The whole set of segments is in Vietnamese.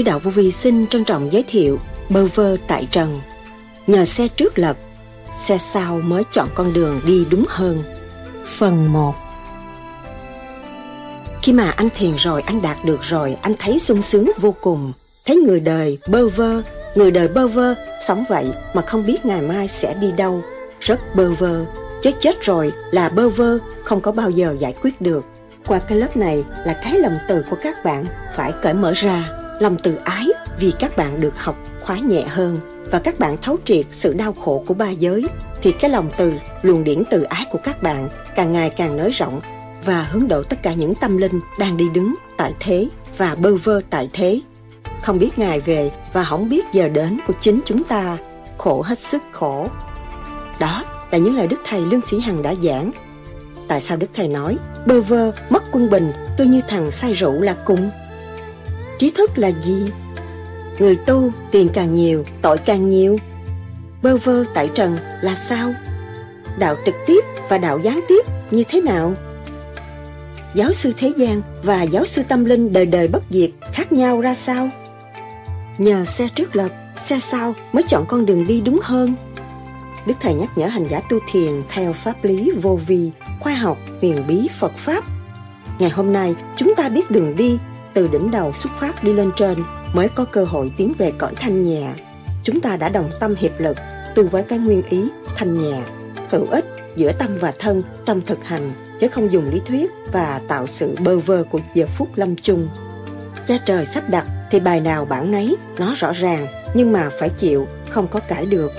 sứ đạo vô vi xin trân trọng giới thiệu bơ vơ tại trần. Nhờ xe trước lật, xe sau mới chọn con đường đi đúng hơn. Phần 1 Khi mà anh thiền rồi, anh đạt được rồi, anh thấy sung sướng vô cùng. Thấy người đời bơ vơ, người đời bơ vơ, sống vậy mà không biết ngày mai sẽ đi đâu. Rất bơ vơ, chết chết rồi là bơ vơ, không có bao giờ giải quyết được. Qua cái lớp này là cái lòng từ của các bạn phải cởi mở ra lòng từ ái vì các bạn được học khóa nhẹ hơn và các bạn thấu triệt sự đau khổ của ba giới, thì cái lòng từ, luồng điển từ ái của các bạn càng ngày càng nới rộng và hướng độ tất cả những tâm linh đang đi đứng tại thế và bơ vơ tại thế. Không biết ngày về và không biết giờ đến của chính chúng ta, khổ hết sức khổ. Đó là những lời đức thầy lương sĩ hằng đã giảng. Tại sao đức thầy nói, bơ vơ, mất quân bình, tôi như thằng say rượu là cùng trí thức là gì? Người tu tiền càng nhiều, tội càng nhiều. Bơ vơ tại trần là sao? Đạo trực tiếp và đạo gián tiếp như thế nào? Giáo sư thế gian và giáo sư tâm linh đời đời bất diệt khác nhau ra sao? Nhờ xe trước lật xe sau mới chọn con đường đi đúng hơn. Đức thầy nhắc nhở hành giả tu thiền theo pháp lý vô vi, khoa học, huyền bí, phật pháp. Ngày hôm nay, chúng ta biết đường đi từ đỉnh đầu xuất phát đi lên trên mới có cơ hội tiến về cõi thanh nhẹ. Chúng ta đã đồng tâm hiệp lực tu với cái nguyên ý thanh nhẹ, hữu ích giữa tâm và thân trong thực hành chứ không dùng lý thuyết và tạo sự bơ vơ của giờ phút lâm chung. Cha trời sắp đặt thì bài nào bản nấy nó rõ ràng nhưng mà phải chịu không có cãi được.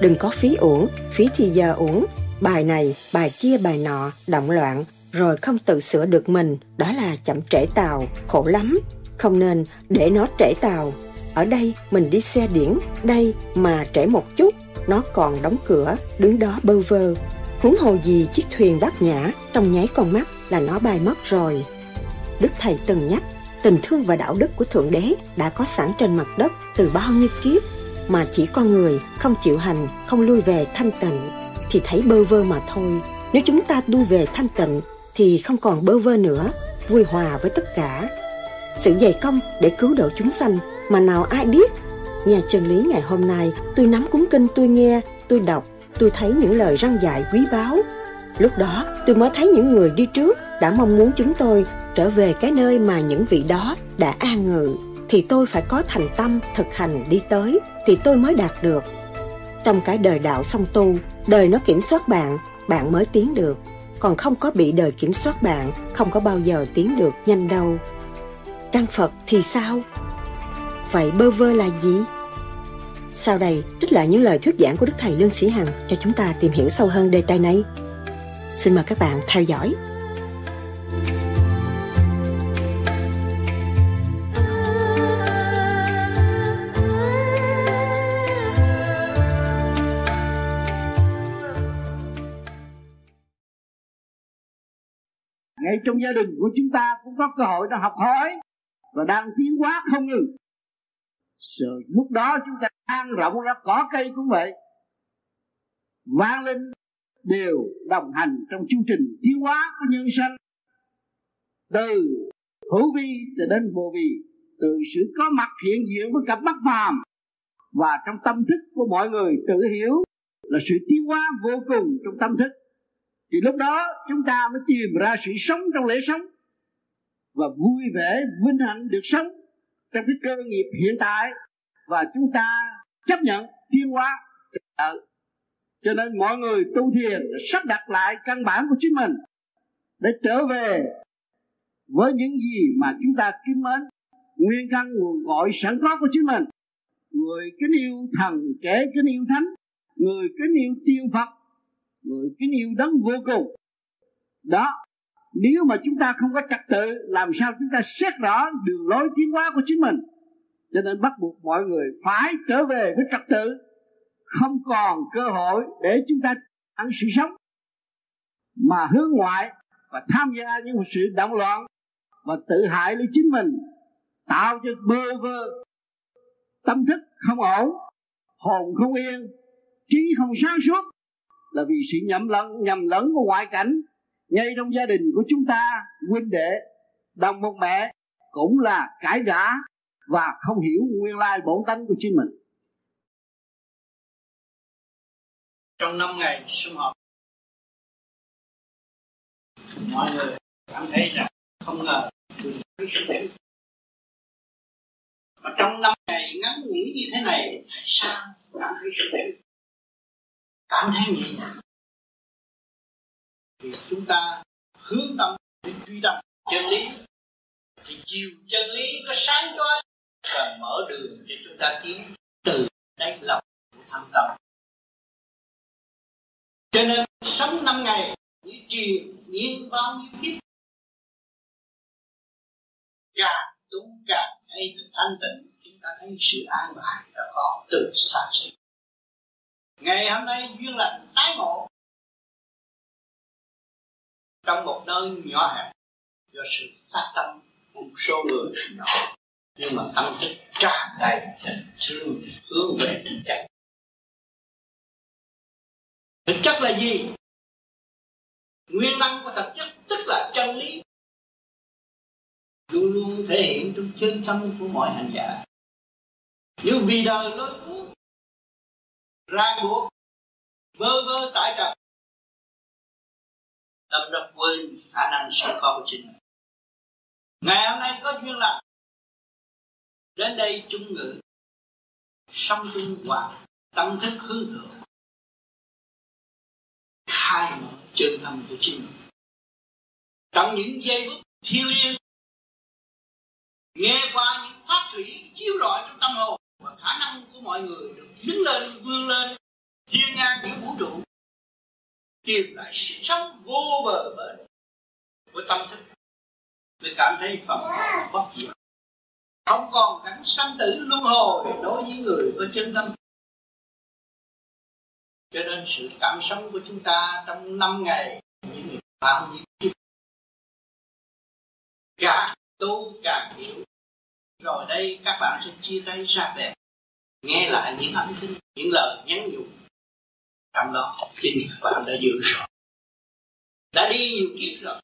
Đừng có phí uổng, phí thì giờ uổng, bài này, bài kia, bài nọ, động loạn rồi không tự sửa được mình, đó là chậm trễ tàu, khổ lắm. Không nên để nó trễ tàu. Ở đây mình đi xe điển, đây mà trễ một chút, nó còn đóng cửa, đứng đó bơ vơ. Huống hồ gì chiếc thuyền bát nhã, trong nháy con mắt là nó bay mất rồi. Đức thầy từng nhắc, tình thương và đạo đức của thượng đế đã có sẵn trên mặt đất từ bao nhiêu kiếp, mà chỉ con người không chịu hành, không lui về thanh tịnh, thì thấy bơ vơ mà thôi. Nếu chúng ta lui về thanh tịnh thì không còn bơ vơ nữa, vui hòa với tất cả. Sự dày công để cứu độ chúng sanh mà nào ai biết. Nhà chân lý ngày hôm nay, tôi nắm cuốn kinh tôi nghe, tôi đọc, tôi thấy những lời răng dạy quý báu. Lúc đó, tôi mới thấy những người đi trước đã mong muốn chúng tôi trở về cái nơi mà những vị đó đã an ngự thì tôi phải có thành tâm thực hành đi tới thì tôi mới đạt được trong cái đời đạo song tu đời nó kiểm soát bạn bạn mới tiến được còn không có bị đời kiểm soát bạn, không có bao giờ tiến được nhanh đâu. Căn phật thì sao? Vậy bơ vơ là gì? Sau đây, trích lại những lời thuyết giảng của đức thầy lương sĩ hằng cho chúng ta tìm hiểu sâu hơn đề tài này. Xin mời các bạn theo dõi. Trong gia đình của chúng ta cũng có cơ hội đang học hỏi và đang tiến hóa không ngừng. Rồi lúc đó chúng ta an rộng ra cỏ cây cũng vậy, vang lên đều đồng hành trong chương trình tiến hóa của nhân sanh từ hữu vi cho đến vô vi, từ sự có mặt hiện diện với cặp mắt phàm và trong tâm thức của mọi người tự hiểu là sự tiến hóa vô cùng trong tâm thức thì lúc đó chúng ta mới tìm ra sự sống trong lễ sống và vui vẻ, vinh hạnh được sống trong cái cơ nghiệp hiện tại. Và chúng ta chấp nhận tiến hóa. Ờ, cho nên mọi người tu thiền sắp đặt lại căn bản của chính mình để trở về với những gì mà chúng ta kính mến. Nguyên căn nguồn gọi sẵn có của chính mình. Người kính yêu thần kẻ kính yêu thánh. Người kính yêu tiên phật người kính yêu đấng vô cùng. Đó, nếu mà chúng ta không có trật tự, làm sao chúng ta xét rõ đường lối tiến hóa của chính mình? Cho nên bắt buộc mọi người phải trở về với trật tự, không còn cơ hội để chúng ta ăn sự sống, mà hướng ngoại và tham gia những sự động loạn và tự hại lấy chính mình, tạo cho bơ vơ tâm thức không ổn, hồn không yên, trí không sáng suốt là vì sự nhầm lẫn nhầm lẫn của ngoại cảnh. Ngay trong gia đình của chúng ta, huynh đệ, đồng một mẹ cũng là cãi gã và không hiểu nguyên lai bổn tánh của chính mình. Trong năm ngày sum họp, mọi người cảm thấy rằng không ngờ mình mà trong năm ngày ngắn ngủi như thế này, sao cảm thấy sự cảm thấy nhẹ nhàng vì chúng ta hướng tâm để truy tâm chân lý. Thì chiều chân lý có sáng chói và mở đường cho chúng ta tiến từ đáy lòng của thâm tâm. Cho nên sống năm ngày như chiều miên bao nhiêu kiếp, càng tu càng hay được thanh tịnh, chúng ta thấy sự an bài đã có từ xa xưa ngày hôm nay duyên lành tái ngộ. Trong một nơi nhỏ hẹp, do sự phát tâm một số người nhỏ, nhưng mà tâm thức tràn đầy tình thương, hướng về thực chất thực chất là gì? Nguyên năng của thực chất tức là chân lý. Luôn luôn thể hiện trong chân tâm của mọi hành giả. Như vì đời lối cuốn ràng buộc, vơ vơ tại trần tâm rất quên khả năng sẵn có của chính mình. Ngày hôm nay có duyên lành. Đến đây chung ngữ. Song tương hòa. Tâm thức hướng thượng. Khai mở chân tâm của chính mình. Trong những giây phút thiêng liêng, nghe qua những pháp thủy chiếu rọi trong tâm hồn và khả năng của mọi người được đứng lên, vươn lên thiên ngang giữa vũ trụ, tìm lại sự sống vô bờ bến của tâm thức. Mới cảm thấy phẩm bất diệt. Không còn cảnh sanh tử luân hồi đối với người có chân tâm. Cho nên sự cảm sống của chúng ta trong năm ngày, những bao nhiêu kiếp càng tu càng hiểu rồi đây, các bạn sẽ chia tay ra về nghe lại những âm thanh, những lời nhắn nhủ. Trong đó chính các bạn đã dự rồi. Đã đi nhiều kiếp rồi.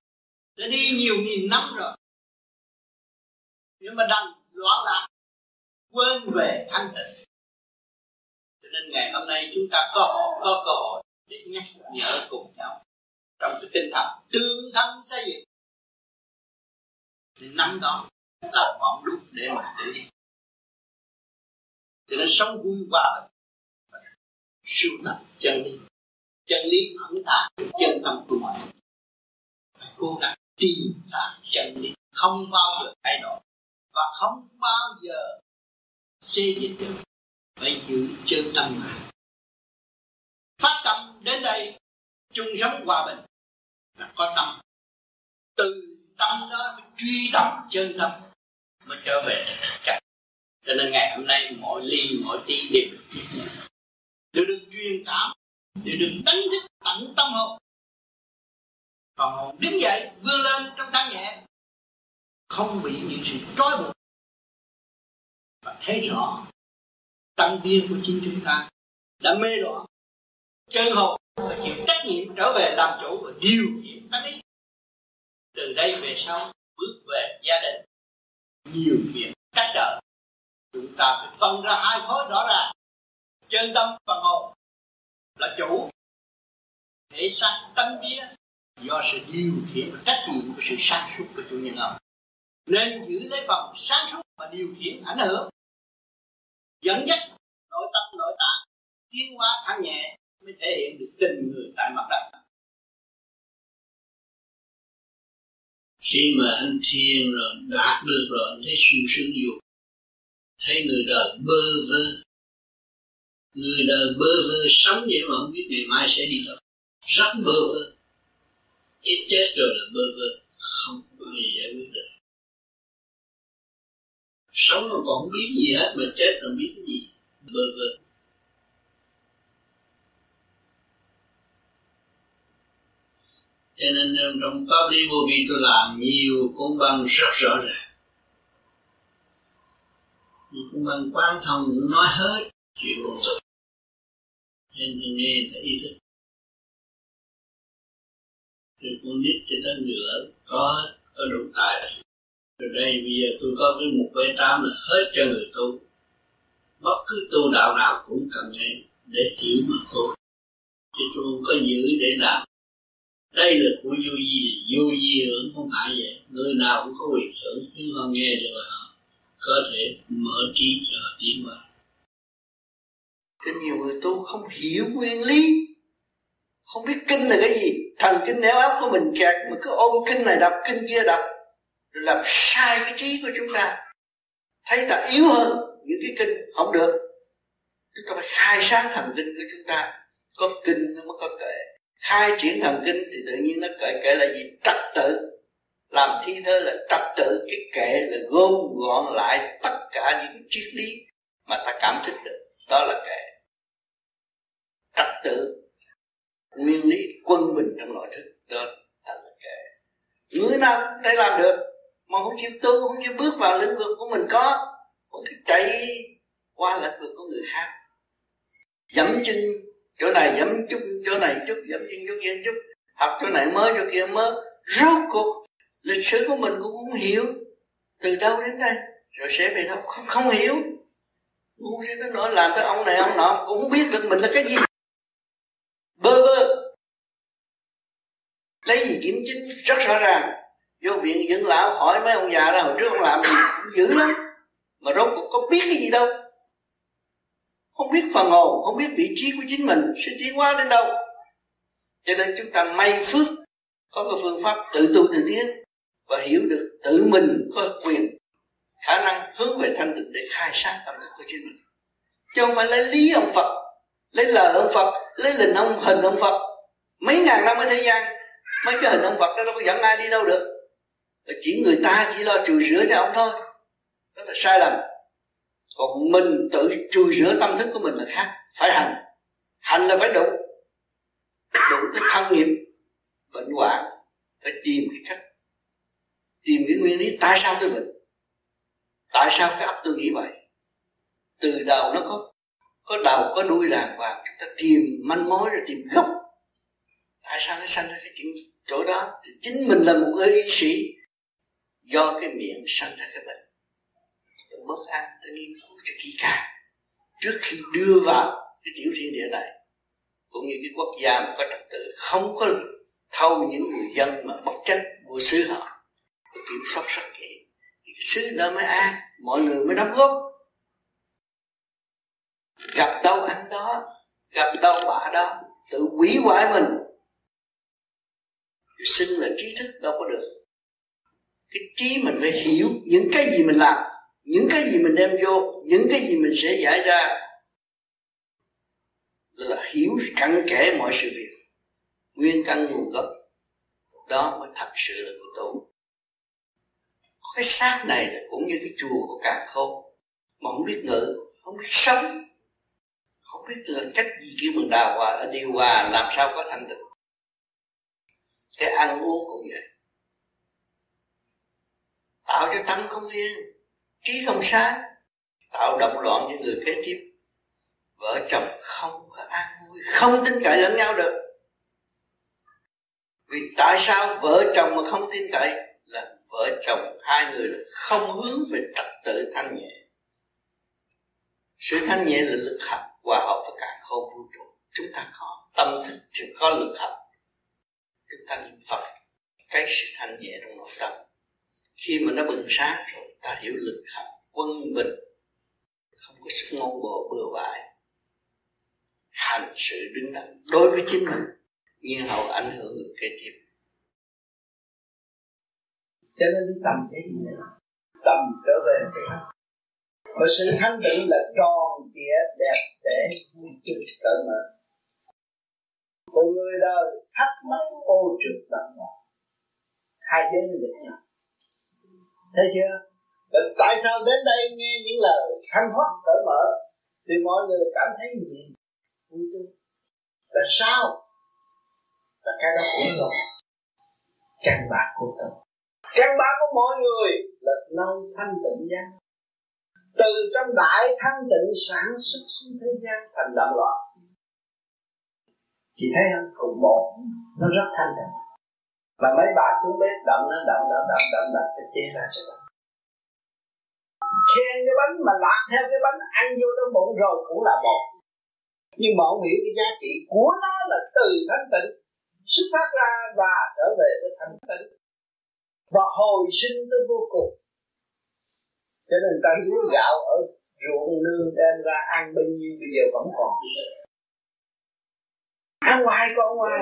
Đã đi nhiều nghìn năm rồi. Nhưng mà đành loạn lạc, quên về thanh tịnh. Cho nên ngày hôm nay chúng ta có hội có cơ hội để nhắc nhở cùng nhau. Trong cái tinh thần tương thân xây dựng. Thì năm đó là ngọn đúc để mà để cho nên sống vui hòa sưu tập chân lý. Chân lý ẩn tàng chân tâm của mọi người phải cố gắng tìm ra chân lý. Không bao giờ thay đổi. Và không bao giờ xê dịch được. Phải giữ chân tâm mà. Phát tâm đến đây, chung sống hòa bình. Là có tâm. Từ tâm đó truy đọc chân tâm mới trở về thực cảnh cho nên ngày hôm nay mỗi ly, mỗi tí đều được đều được truyền cảm đều được đánh thức tận tâm hồn. Còn hồn đứng dậy, vươn lên trong thanh nhẹ. Không bị những sự trói buộc. Và thấy rõ, tâm viên của chính chúng ta đã mê loạn. Chân hồn và chịu trách nhiệm trở về làm chủ và điều khiển tánh ý. Từ đây về sau, bước về gia đình nhiều việc cách trở chúng ta phải phân ra hai khối rõ ràng. Chân tâm và hồn là chủ. Thể xác tâm vía do sự điều khiển và trách nhiệm của sự sáng suốt của chủ nhân ông. Nên giữ lấy phần sáng suốt và điều khiển ảnh hưởng. Dẫn dắt nội tâm nội tạng, tiến hóa thanh nhẹ mới thể hiện được tình người tại mặt đất. Khi mà anh thiền rồi, đạt được rồi, anh thấy sung sướng dục. Thấy người đời bơ vơ. Người đời bơ vơ sống vậy mà không biết ngày mai sẽ đi đâu. Rất bơ vơ. Chết chết rồi là bơ vơ. Không bao giờ giải quyết được. Sống mà còn không biết gì hết, mà chết là biết cái gì. Bơ vơ. Cho nên trong pháp lý vô vi tôi làm nhiều, cũng băng rất rõ ràng. Cũng băng quan thông nói hết chuyện vô tục nên tôi nghe thấy ý thức. Rồi con nít cho tới nửa có có đủ tài rồi đây, bây giờ tôi có cái một bảy tám là hết cho người tu. Bất cứ tu đạo nào cũng cần nghe để hiểu mà thôi. Chứ tôi không có giữ để làm đây là của vô di vô di hưởng không phải vậy. Người nào cũng có quyền hưởng. Nhưng mà nghe được là họ có thể mở trí cho họ tiến vào có nhiều người tu không hiểu nguyên lý. Không biết kinh là cái gì. Thần kinh néo áp của mình kẹt mà cứ ôm kinh này đọc kinh kia đọc rồi làm sai cái trí của chúng ta. Thấy ta yếu hơn những cái kinh không được. Chúng ta phải khai sáng thần kinh của chúng ta. Có kinh nó mới có kệ khai triển thần kinh thì tự nhiên nó kể kể là gì? Trật tự. Làm thi thơ là trật tự. Cái kệ là gom gọn lại tất cả những triết lý mà ta cảm thích được. Đó là kệ. Trật tự. Nguyên lý quân bình trong nội thức. Đó là kệ. Người nào cũng thể làm được. Mà không chịu tu, không chịu bước vào lĩnh vực của mình có. Mà cứ chạy qua lĩnh vực của người khác. Dẫm chân chỗ này giảm chút, chỗ này chút giảm chân chút kia chút. Học chỗ này mới, chỗ kia mới. Rốt cuộc, lịch sử của mình cũng không hiểu. Từ đâu đến đây? Rồi sẽ về đâu? Không không hiểu. Ngu thế nó nói làm cái ông này, ông nọ cũng không biết được mình là cái gì. Bơ vơ. Lấy gì kiểm chứng? Rất rõ ràng. Vô viện dưỡng lão hỏi mấy ông già đó, hồi trước ông làm gì? Cũng dữ lắm. Mà rốt cuộc có biết cái gì đâu? Không biết phần hồn, không biết vị trí của chính mình sẽ tiến hóa đến đâu. Cho nên chúng ta may phước, có cái phương pháp tự tu tự tiến và hiểu được tự mình có quyền, khả năng hướng về thanh tịnh để khai sáng tâm thức của chính mình. Chứ không phải lấy lý ông Phật, lấy lời ông Phật, lấy hình ông hình ông Phật. Mấy ngàn năm ở thế gian, mấy cái hình ông Phật đó đâu có dẫn ai đi đâu được. Chỉ người ta chỉ lo trừ rửa cho ông thôi. Đó là sai lầm còn mình tự trừ rửa tâm thức của mình là khác. Phải hành. Hành là phải đủ. Đủ cái thân nghiệp, bệnh hoạn, phải tìm cái cách. Tìm cái nguyên lý tại sao tôi bệnh? Tại sao cái ấp tôi nghĩ vậy? Từ đầu nó có có đầu, có đuôi đàng hoàng chúng ta tìm manh mối rồi tìm gốc. Tại sao nó sanh ra cái chuyện chỗ đó? Thì chính mình là một người y sĩ do cái miệng sanh ra cái bệnh tôi bớt ăn tôi nghiên cứu cho kỹ càng. Trước khi đưa vào cái tiểu thiên địa này, cũng như cái quốc gia mà có trật tự, không có thâu những người dân mà bất chánh vô xứ họ. Kiểm soát rất kỹ. Thì cái xứ đó mới an, mọi người mới đóng góp. Gặp đâu anh đó, gặp đâu bà đó, tự quỷ hoại mình. Thì sinh là trí thức đâu có được. Cái trí mình phải hiểu những cái gì mình làm những cái gì mình đem vô, những cái gì mình sẽ giải ra là hiểu cặn kẽ mọi sự việc. Nguyên căn nguồn gốc, đó mới thật sự là người tu cái xác này là cũng như cái chùa của càng khôn. Mà không biết ngự, không biết sống, không biết là cách gì kêu mình đào hòa điều hòa, làm sao có thành tựu cái ăn uống cũng vậy. Tạo cho tâm không yên trí không sáng tạo động loạn những người kế tiếp. Vợ chồng không có an vui, không tin cậy lẫn nhau được. Vì tại sao vợ chồng mà không tin cậy? Là vợ chồng hai người không hướng về trật tự thanh nhẹ. Sự thanh nhẹ là lực học hòa hợp với cả khôn vũ trụ. Chúng ta có tâm thức thì có lực học. Chúng ta niệm phật, cái sự thanh nhẹ trong nội tâm khi mà nó bừng sáng rồi, ta hiểu lực học quân bình, không có sức ngôn bộ bừa bãi. Hành sự đứng đắn đối với chính mình nhiên hậu ảnh hưởng người kế tiếp. Cho nên cái thế gì tầm trở về cái và sự thanh tịnh là tròn trịa đẹp để vui chơi cởi mở. Còn người đời thắc mắc ô trực tận ngọt hai giới nó được nhau thấy chưa? Và tại sao đến đây nghe những lời thanh thoát cởi mở thì mọi người cảm thấy gì vui tươi? Là sao? Là cái đó cũng rồi căn bản của tôi. Căn bản của mọi người là lâu thanh tịnh giác. Từ trong đại thanh tịnh sản xuất xuống thế gian thành động loạn. Chị thấy không? Cùng một, nó rất thanh tịnh mà mấy bà xuống bếp đậm nó, đậm đậm đậm đậm đậm, cái chia ra cho bạn khen cái bánh mà lạc theo cái bánh, ăn vô trong bụng rồi cũng là bột nhưng mà ông hiểu cái giá trị của nó là từ thanh tịnh, xuất phát ra và trở về với thanh tịnh. Và hồi sinh tới vô cùng. Cho nên ta lúa gạo ở ruộng nương đem ra ăn bao nhiêu, bây giờ vẫn còn. Ăn hoài, còn hoài.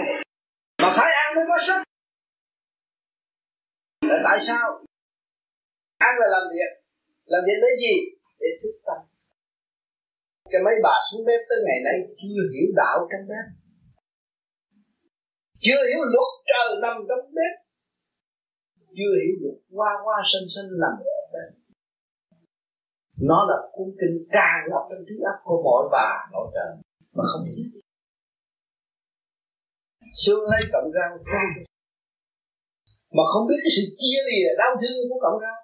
Mà phải ăn mới có sức là tại sao? Ăn là làm việc. Làm việc để gì? Để thức tâm. Cái mấy bà xuống bếp tới ngày nay chưa hiểu đạo trong bếp. Chưa hiểu luật trời nằm trong bếp. Chưa hiểu luật qua qua sinh sinh nằm ở bếp. Nó là cuốn kinh tràn ngập trong trí óc của mọi bà nội trợ mà không biết. Xương lấy cộng răng sao mà không biết cái sự chia lìa đau thương của cộng đồng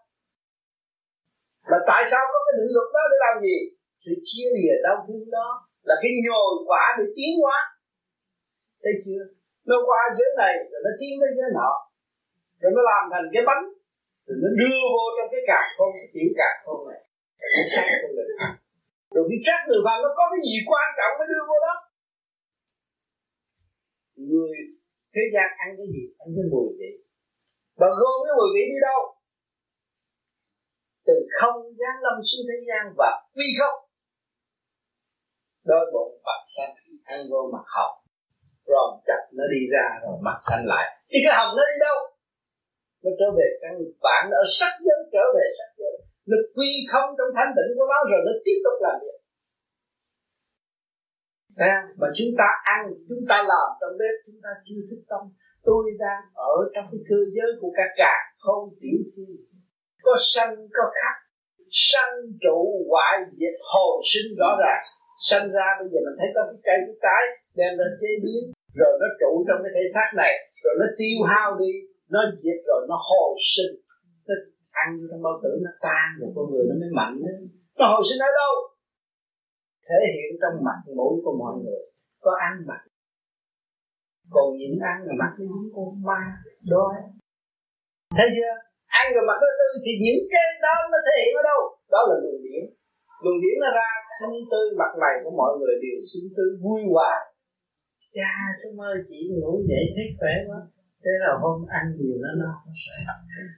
là tại sao có cái định luật đó để làm gì? Sự chia lìa đau thương đó là cái nhồi quả để tiến hóa. Thấy chưa? Nó qua giới này, rồi nó tiến tới giới nọ. Rồi nó làm thành cái bánh, rồi nó đưa vô trong cái cạc không, cái tiểu cạc không này. Cái xác không người rồi cái xác người vàng nó có cái gì quan trọng mới đưa vô đó? Người, thế gian ăn cái gì? Ăn cái mùi vậy và gom cái mùi vị đi đâu? Từ không gian lâm xuống thế gian và quy không. Đôi bụng mặt xanh ăn vô mặt hồng. Rồi chặt nó đi ra rồi mặt xanh lại. Thì cái hồng nó đi đâu? Nó trở về căn bản nó ở sắc giới trở về sắc giới. Nó quy không trong thanh tịnh của nó rồi nó tiếp tục làm việc. Thấy Mà chúng ta ăn, chúng ta làm trong bếp, chúng ta chưa thức tâm. Tôi đang ở trong cái cơ giới của các cả không tiểu thiên. Có sanh, có khắc. Sanh trụ hoại diệt hồi sinh rõ ràng. Sanh ra bây giờ mình thấy có cái cây, cái trái đem lên chế biến. Rồi nó trụ trong cái thể xác này. Rồi nó tiêu hao đi. Nó diệt rồi nó hồi sinh. Nó ăn trong bao tử nó tan rồi con người nó mới mạnh. Nó hồi sinh ở đâu? thể hiện trong mặt mũi của mọi người có ăn mặc còn nhịn ăn là mặt những con ma đói thấy chưa? Ăn rồi mặt nó tư thì những cái đó nó thể hiện ở đâu? Đó là luồng điển. Luồng điển nó ra thân tư, mặt mày của mọi người đều sinh tư vui hòa. Cha, chúng ơi chị ngủ dậy thấy khỏe quá. Thế là hôm ăn nhiều nó no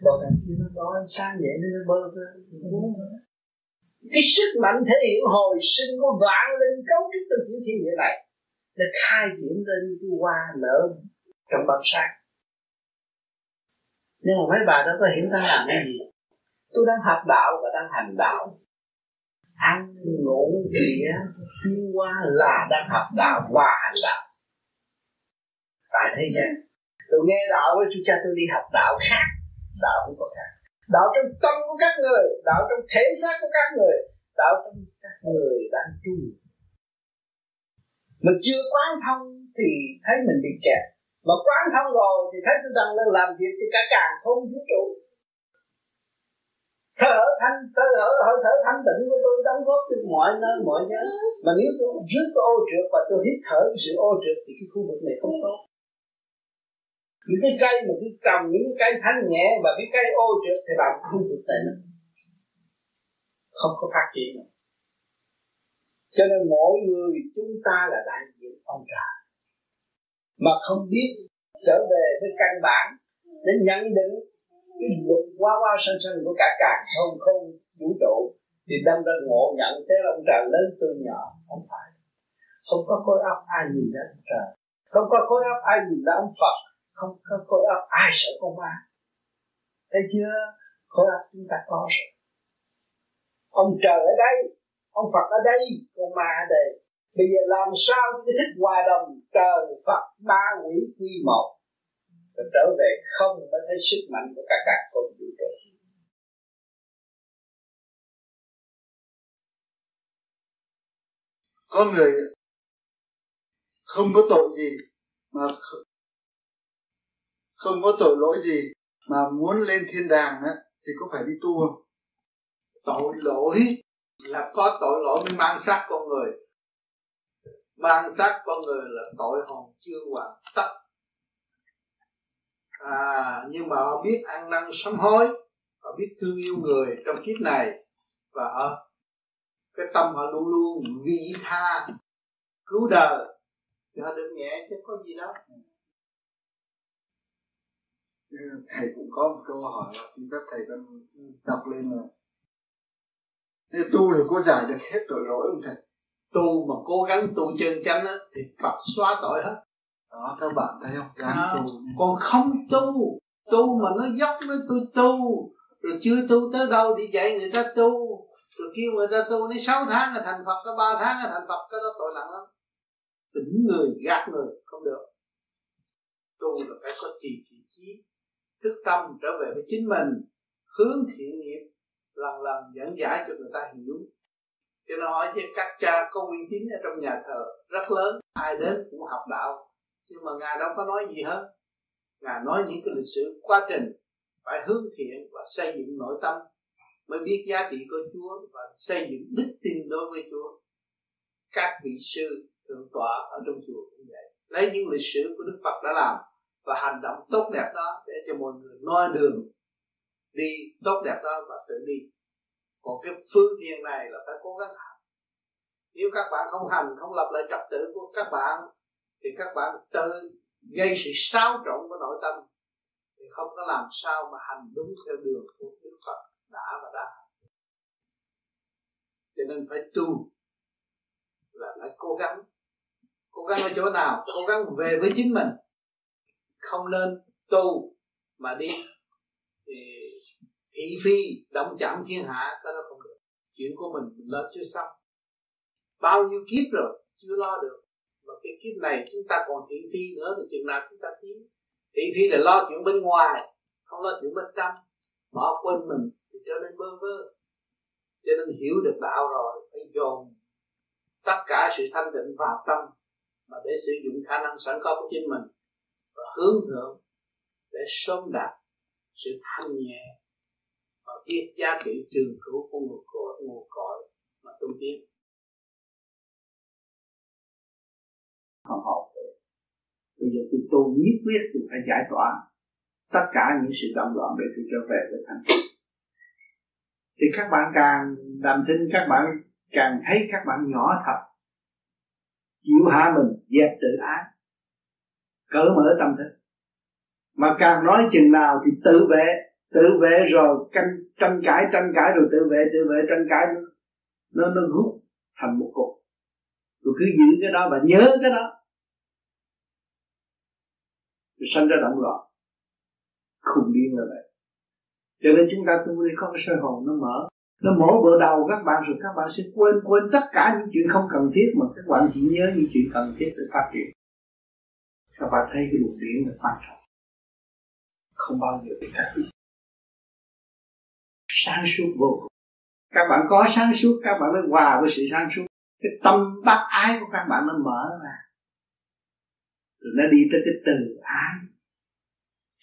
còn thằng kia nó đói sáng dậy nó bơ vơ muốn cái sức mạnh thể hiện hồi sinh của vạn linh cấu trúc từ tiểu thiên địa này để khai triển lên cái hoa nở trong băng sáng. Nhưng mà mấy bà đó có hiểu đang làm cái gì. Tôi đang học đạo và đang hành đạo. Ăn, ngủ nghĩa tiêu hoa là đang học đạo và hành đạo. Tại thế gian tôi nghe đạo với chú cha tôi đi học đạo khác. Đạo không có khác. Đạo trong tâm của các người, đạo trong thể xác của các người, đạo trong các người đang tu mình chưa quán thông thì thấy mình bị kẹt. Mà quán thông rồi thì thấy tôi đang làm việc cho cả càng không vũ trụ. Thở thanh, thở thở thở thở thanh tịnh của tôi đóng góp cho mọi nơi mọi nơi mà nếu tôi rước cái ô trượt và tôi hít thở cái sự ô trượt thì cái khu vực này không tốt những cái cây mà cứ trồng, những cái cây thanh nhẹ và cái cây ô trượt thì bạn không được tệ lắm không có phát triển nữa cho nên mỗi người chúng ta là đại diện ông trời mà không biết trở về với căn bản, để nhận định cái luật quá quá sanh sanh của cả cả không không vũ trụ, thì đâm ra ngộ nhận thế là ông trời lớn tôi nhỏ, không phải. Không có khối óc ai nhìn ra ông trời. Không có khối óc ai nhìn ra ông Phật. Không có khối óc ai sợ con ma. Thấy chưa? Khối óc chúng ta có rồi. Ông trời ở đây ông Phật ở đây còn ma ở đây. Bây giờ làm sao để thích hòa đồng trời Phật ba quỷ quy một? Rồi trở về không mới thấy sức mạnh của cả cả con vũ trụ. Có người không có tội gì mà không có tội lỗi gì mà muốn lên thiên đàng á, thì có phải đi tu không? Tội lỗi là có tội lỗi mới mang xác con người. Mang xác con người là tội hồn chưa hoàn tất. À nhưng mà họ biết ăn năn sám hối, họ biết thương yêu người trong kiếp này, và họ, cái tâm họ luôn luôn vị tha, cứu đời. Thì họ được nhẹ chứ có gì đâu. Ừ, thầy cũng có một câu hỏi, xin phép thầy con đọc lên là nếu tu thì có giải được hết tội lỗi không thầy? Tu mà cố gắng tu chân chánh á thì Phật xóa tội hết. Đó các bạn thấy không? Gắn à, tu. còn không tu. Tu mà nó dốc nó tôi tu rồi chưa tu tới đâu đi dạy người ta tu. Rồi kêu người ta tu đến 6 tháng là thành Phật có 3 tháng là thành Phật cái đó tội nặng lắm. Tỉnh người gạt người không được. Tu là phải có trì trì trí thức tâm trở về với chính mình hướng thiện nghiệp lần lần dẫn giải cho người ta hiểu. Cho nó hỏi chứ, các cha có uy tín ở trong nhà thờ rất lớn, ai đến cũng học đạo. Nhưng mà ngài đâu có nói gì hết. Ngài nói những cái lịch sử quá trình phải hướng thiện và xây dựng nội tâm mới biết giá trị của Chúa và xây dựng đức tin đối với Chúa. Các vị sư thượng tọa ở trong chùa cũng vậy. Lấy những lịch sử của Đức Phật đã làm và hành động tốt đẹp đó để cho mọi người noi đường đi tốt đẹp đó và tự đi. Còn cái phương thiền này là phải cố gắng hành nếu các bạn không hành, không lập lại trật tự của các bạn, thì các bạn tự gây sự xáo trộn của nội tâm. Thì không có làm sao mà hành đúng theo đường của Đức Phật đã và đã cho nên phải tu là phải cố gắng. Cố gắng ở chỗ nào? Cố gắng về với chính mình. Không nên tu mà đi. Thì thị phi động chạm thiên hạ, ta đó không được. Chuyện của mình mình lo chưa xong. Bao nhiêu kiếp rồi, chưa lo được. Mà cái kiếp này chúng ta còn thị phi nữa, thì chừng nào chúng ta tiến. Thị phi là lo chuyện bên ngoài, không lo chuyện bên trong. Bỏ quên mình, thì trở nên bơ vơ. Cho nên hiểu được đạo rồi, phải dồn tất cả sự thanh định vào tâm mà để sử dụng khả năng sẵn có của chính mình. Và hướng thượng để sớm đạt sự thanh nhẹ biết giá trị trường cửu của nguồn cội nguồn cội mà tu tiến. Không học bây giờ tôi tu nhất quyết tôi phải giải tỏa tất cả những sự động loạn để tôi trở về với thành thì các bạn càng đàm thinh các bạn càng thấy các bạn nhỏ thật, chịu hạ mình, dẹp tự ái, cởi mở tâm thức. Mà càng nói chừng nào thì tự vệ tự vệ rồi tranh tranh cãi tranh cãi rồi tự vệ tự vệ tranh cãi nó nó, rút thành một cục. Rồi cứ giữ cái đó và nhớ cái đó. Rồi sanh ra động loạn. Khùng điên là vậy. Cho nên chúng ta tu đi có cái sơ hồn nó mở. Nó mở bờ đầu các bạn rồi các bạn sẽ quên quên tất cả những chuyện không cần thiết mà các bạn chỉ nhớ những chuyện cần thiết để phát triển. Các bạn thấy cái luồng điển là quan trọng. Không bao giờ bị cắt đứt sáng suốt vô cùng. Các bạn có sáng suốt, các bạn mới hòa với sự sáng suốt. Cái tâm bác ái của các bạn nó mở ra. Rồi nó đi tới cái từ ái.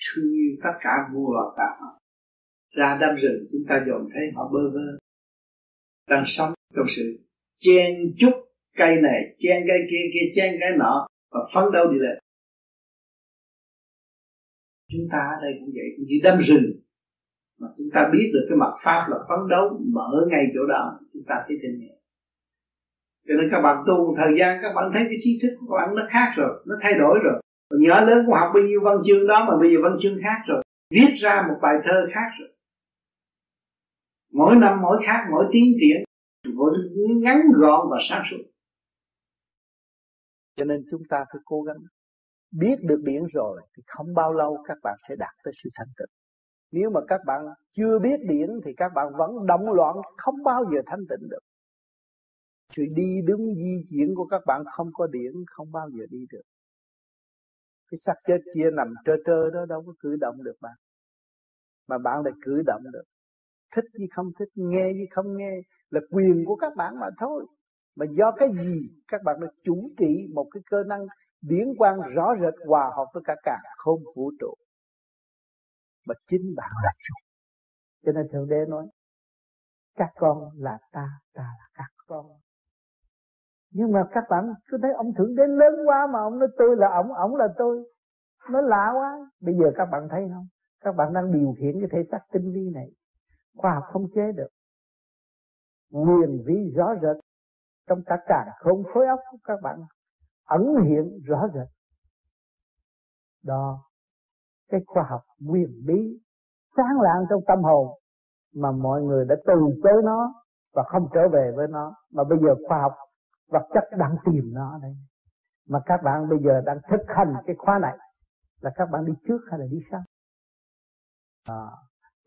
Thương yêu tất cả vô và tạo họ ra đâm rừng, chúng ta dồn thấy họ bơ vơ. Đang sống trong sự chen chúc cây này, chen cây kia kia chen cái nọ và phấn đấu đi lên. Chúng ta ở đây cũng vậy, cũng chỉ đâm rừng mà chúng ta biết được cái mặt pháp là phấn đấu mở ngay chỗ đó, chúng ta thấy thanh nhẹ cho nên các bạn tu một thời gian, các bạn thấy cái trí thức của các bạn nó khác rồi, nó thay đổi rồi. Còn nhỏ lớn cũng học bao nhiêu văn chương đó mà bây giờ văn chương khác rồi, viết ra một bài thơ khác rồi. Mỗi năm mỗi khác, mỗi tiến triển, mỗi ngắn gọn và sáng suốt. Cho nên chúng ta phải cố gắng. Biết được điển rồi thì không bao lâu các bạn sẽ đạt tới sự thanh tịnh nếu mà các bạn chưa biết điển thì các bạn vẫn động loạn, không bao giờ thanh tịnh được. Sự đi đứng di chuyển của các bạn không có điển không bao giờ đi được. Cái xác chết kia nằm trơ trơ đó đâu có cử động được bạn. Mà bạn lại cử động được. Thích gì không thích, nghe gì không nghe, là quyền của các bạn mà thôi. Mà do cái gì các bạn đã chủ trị một cái cơ năng điển quang rõ rệt hòa hợp với cả cả không vũ trụ? Mà chính bạn là chủ cho nên thượng đế nói, các con là ta ta là các con. Nhưng mà các bạn cứ thấy ông thượng đế lớn quá mà ông nói, tôi là ông ông là tôi. Nó lạ quá. Bây giờ các bạn thấy không? Các bạn đang điều khiển cái thể xác tinh vi này. Khoa học không chế được. Nguyên vi rõ rệt. Trong cả càng không khối óc của các bạn, ẩn hiện rõ rệt. Đó cái khoa học quyền bí sáng lạng trong tâm hồn mà mọi người đã từ chối nó và không trở về với nó. Mà bây giờ khoa học vật chất đang tìm nó đây. Mà các bạn bây giờ đang thực hành cái khóa này là các bạn đi trước hay là đi sau? À,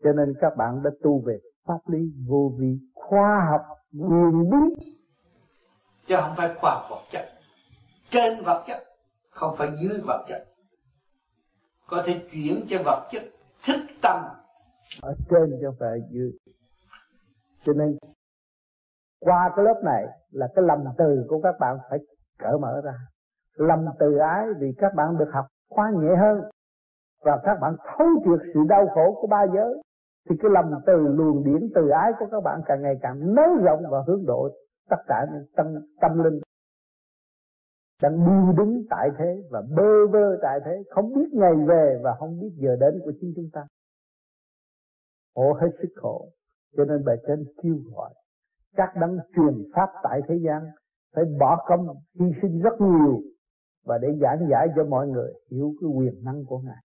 cho nên các bạn đã tu về pháp lý vô vi khoa học quyền bí chứ không phải khoa học vật chất. Trên vật chất không phải dưới vật chất có thể chuyển cho vật chất thức tâm. Ở trên chứ không phải dưới. Cho nên, qua cái lớp này là cái lầm từ của các bạn phải cởi mở ra. Lầm từ ái vì các bạn được học khoa nhẹ hơn và các bạn thấu triệt sự đau khổ của ba giới, thì cái lầm từ luồng điển từ ái của các bạn càng ngày càng nới rộng và hướng độ tất cả những tâm tâm linh đang điêu đứng tại thế và bơ vơ tại thế, không biết ngày về và không biết giờ đến của chính chúng ta. Khổ hết sức khổ, cho nên bài trên kêu gọi các đấng truyền pháp tại thế gian phải bỏ công hy sinh rất nhiều và để giảng giải cho mọi người hiểu cái quyền năng của ngài.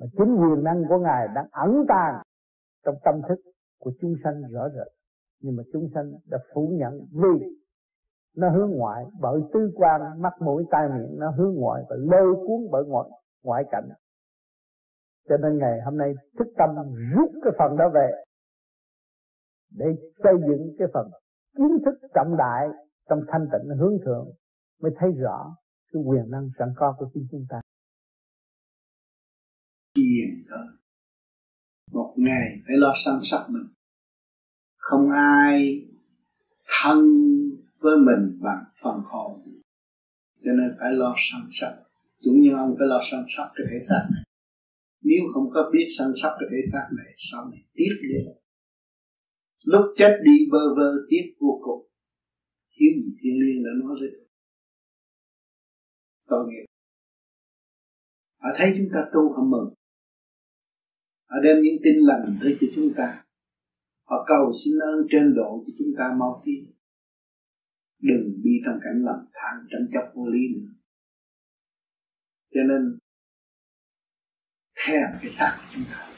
Mà chính quyền năng của ngài đang ẩn tàng trong tâm thức của chúng sanh rõ rệt, nhưng mà chúng sanh đã phủ nhận vì nó hướng ngoại bởi tư quan, mắt, mũi, tai miệng, nó hướng ngoại và lôi cuốn bởi ngoại ngoại cảnh. Cho nên ngày hôm nay, thức tâm rút cái phần đó về để xây dựng cái phần kiến thức trọng đại trong thanh tịnh hướng thượng mới thấy rõ cái quyền năng sẵn có của chính chúng ta. Thiền thôi một ngày phải lo săn sóc mình. Không ai thân với mình bằng phần hồn. Cho nên phải lo săn sóc. Cũng như ông phải lo săn sóc cái thể xác này. Nếu không có biết săn sóc cái thể xác này, sau này tiếc đi. Lúc chết đi bơ vơ, tiếc vô cùng. Thiếu gì thiên liên đã nói rồi tội nghiệp. Họ thấy chúng ta tu họ mừng. Họ đem những tin lành tới cho chúng ta. Họ cầu xin ơn trên độ cho chúng ta mau tin đừng đi trong cảnh lầm than tranh chấp vô lý nữa. Cho nên thèm cái xác của chúng ta.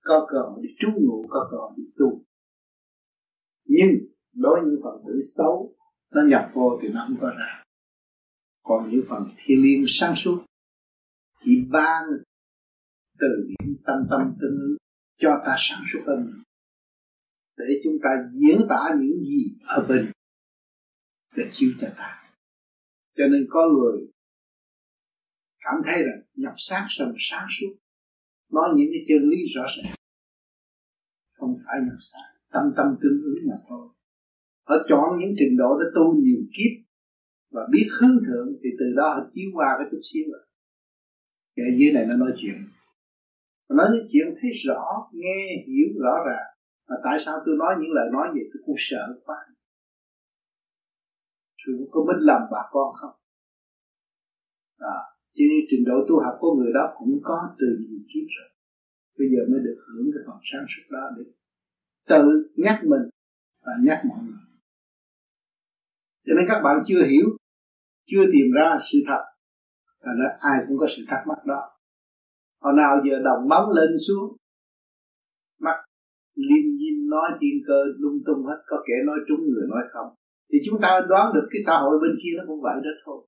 Có cơ hội đi trú ngụ, có cơ hội đi tu. Nhưng, đối với phần tử xấu, nó nhập vô thì nó không có ra. Còn những phần thiên liêng sáng suốt, chỉ ban từ những tâm tâm tinh cho ta sáng suốt hơn để chúng ta diễn tả những gì ở bên để chiếu cho ta. Cho nên có người cảm thấy rằng nhập xác xong sáng suốt. Nói những cái chân lý rõ ràng. Không phải nhập xác tâm tâm tương ứng mà thôi. Họ chọn những trình độ để tu nhiều kiếp và biết hướng thượng thì từ đó họ chiếu qua cái chút xíu à. rồi Kể dưới này nó nói chuyện. Nó nói những chuyện thấy rõ, nghe, hiểu rõ ràng. Mà tại sao tôi nói những lời nói vậy? Tôi cũng sợ quá tôi có mất lòng bà con không? À, cho nên trình độ tu học của người đó cũng có từ nhiều kiếp rồi. Bây giờ mới được hưởng cái phần sáng suốt đó để tự nhắc mình và nhắc mọi người. Cho nên các bạn chưa hiểu chưa tìm ra sự thật là ai cũng có sự thắc mắc đó. Hồi nào giờ đồng bóng lên xuống mắt liên dinh nói tiên cơ lung tung hết có kẻ nói trúng người nói không? Thì chúng ta đoán được cái xã hội bên kia nó cũng vậy đó thôi.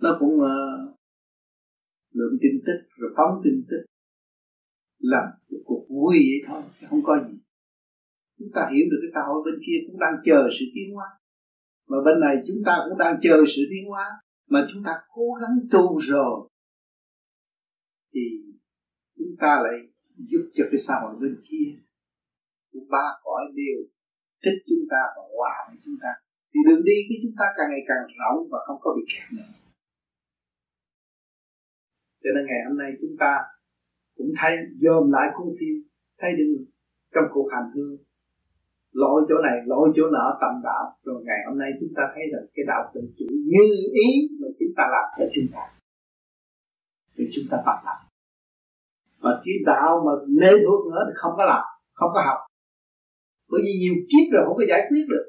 Nó cũng uh, lượng tin tức rồi phóng tin tức làm cuộc vui vậy thôi chứ không có gì. Chúng ta hiểu được cái xã hội bên kia cũng đang chờ sự tiến hóa. Mà bên này chúng ta cũng đang chờ sự tiến hóa mà chúng ta cố gắng tu rồi thì chúng ta lại giúp cho cái xã hội bên kia. Của ba cõi đều thích chúng ta và hòa với chúng ta. Thì đường đi của chúng ta càng ngày càng rộng và không có bị kẹt nữa. Cho nên ngày hôm nay chúng ta cũng thấy, dòm lại cuốn phim thấy được trong cuộc hành hương. Lỗi chỗ này, lỗi chỗ nọ, tầm đạo rồi ngày hôm nay chúng ta thấy rằng cái đạo tự chủ như ý mà chúng ta làm cho chúng ta. Thì chúng ta bắt làm mà cái đạo mà lê thuốc nữa thì không có làm, không có học bởi vì nhiều kiếp rồi không có giải quyết được.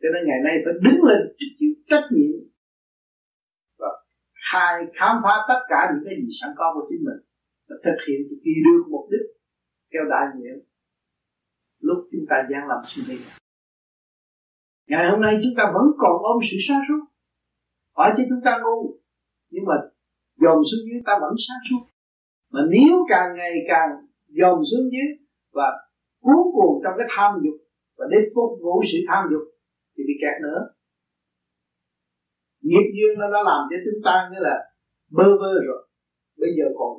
Cho nên ngày nay phải đứng lên chịu trách nhiệm và khai khám phá tất cả những cái gì sẵn có của chính mình và thực hiện kỳ đưa mục đích theo đại nguyện lúc chúng ta gian làm sinh viên ngày hôm nay chúng ta vẫn còn ôm sự sáng suốt hỏi cho chúng ta ngu, nhưng mà dồn xuống dưới ta vẫn sáng suốt mà nếu càng ngày càng dồn xuống dưới và cuốn cuồng trong cái tham dục và để phục vụ sự tham dục thì bị kẹt nữa. Nghiệp duyên nó đã làm cho chúng ta nghĩa là bơ vơ rồi. Bây giờ còn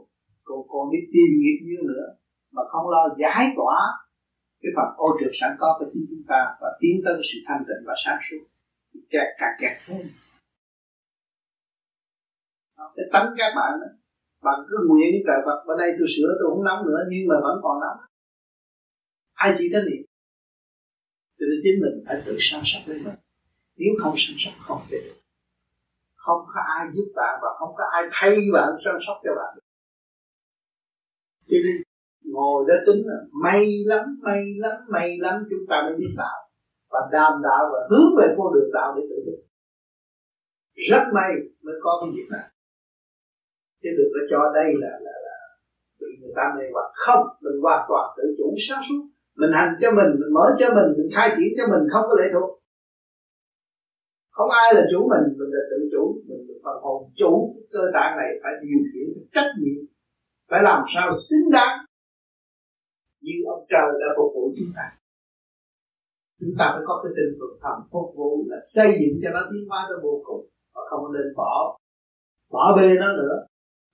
còn còn đi tìm nghiệp duyên nữa mà không lo giải tỏa cái phần ô trượt sẵn có của chính chúng ta và tiến tới sự thanh tịnh và sáng suốt. Thì kẹt, càng kẹt hơn. Cái tánh các bạn đó, bạn cứ nguyện trời Phật bên đây tôi sửa tôi không nóng nữa nhưng mà vẫn còn nóng ai chỉ đến niệm cho nên chính mình phải tự săn sóc lên mình. Nếu không săn sóc không thể được. Không có ai giúp bạn và không có ai thay bạn săn sóc cho bạn. Cho nên ngồi đó tính là may lắm may lắm may lắm chúng ta mới biết đạo. Và đàm đạo và hướng về con đường đạo để tự được rất may mới có cái việc này. Chứ đừng có cho đây là là, là bị người ta mê hoặc. Không mình hoàn toàn tự chủ sáng suốt mình hành cho mình mình mở cho mình mình khai triển cho mình, không có lệ thuộc. Không ai là chủ mình mình là tự chủ, mình là phần hồn chủ. Cơ tạng này phải điều khiển trách nhiệm, phải làm sao xứng đáng như ông trời đã phục vụ chúng ta. Chúng ta phải có cái tinh thần thầm phục vụ là xây dựng cho nó tiến hóa tới vô cùng, và không nên bỏ bỏ bê nó nữa.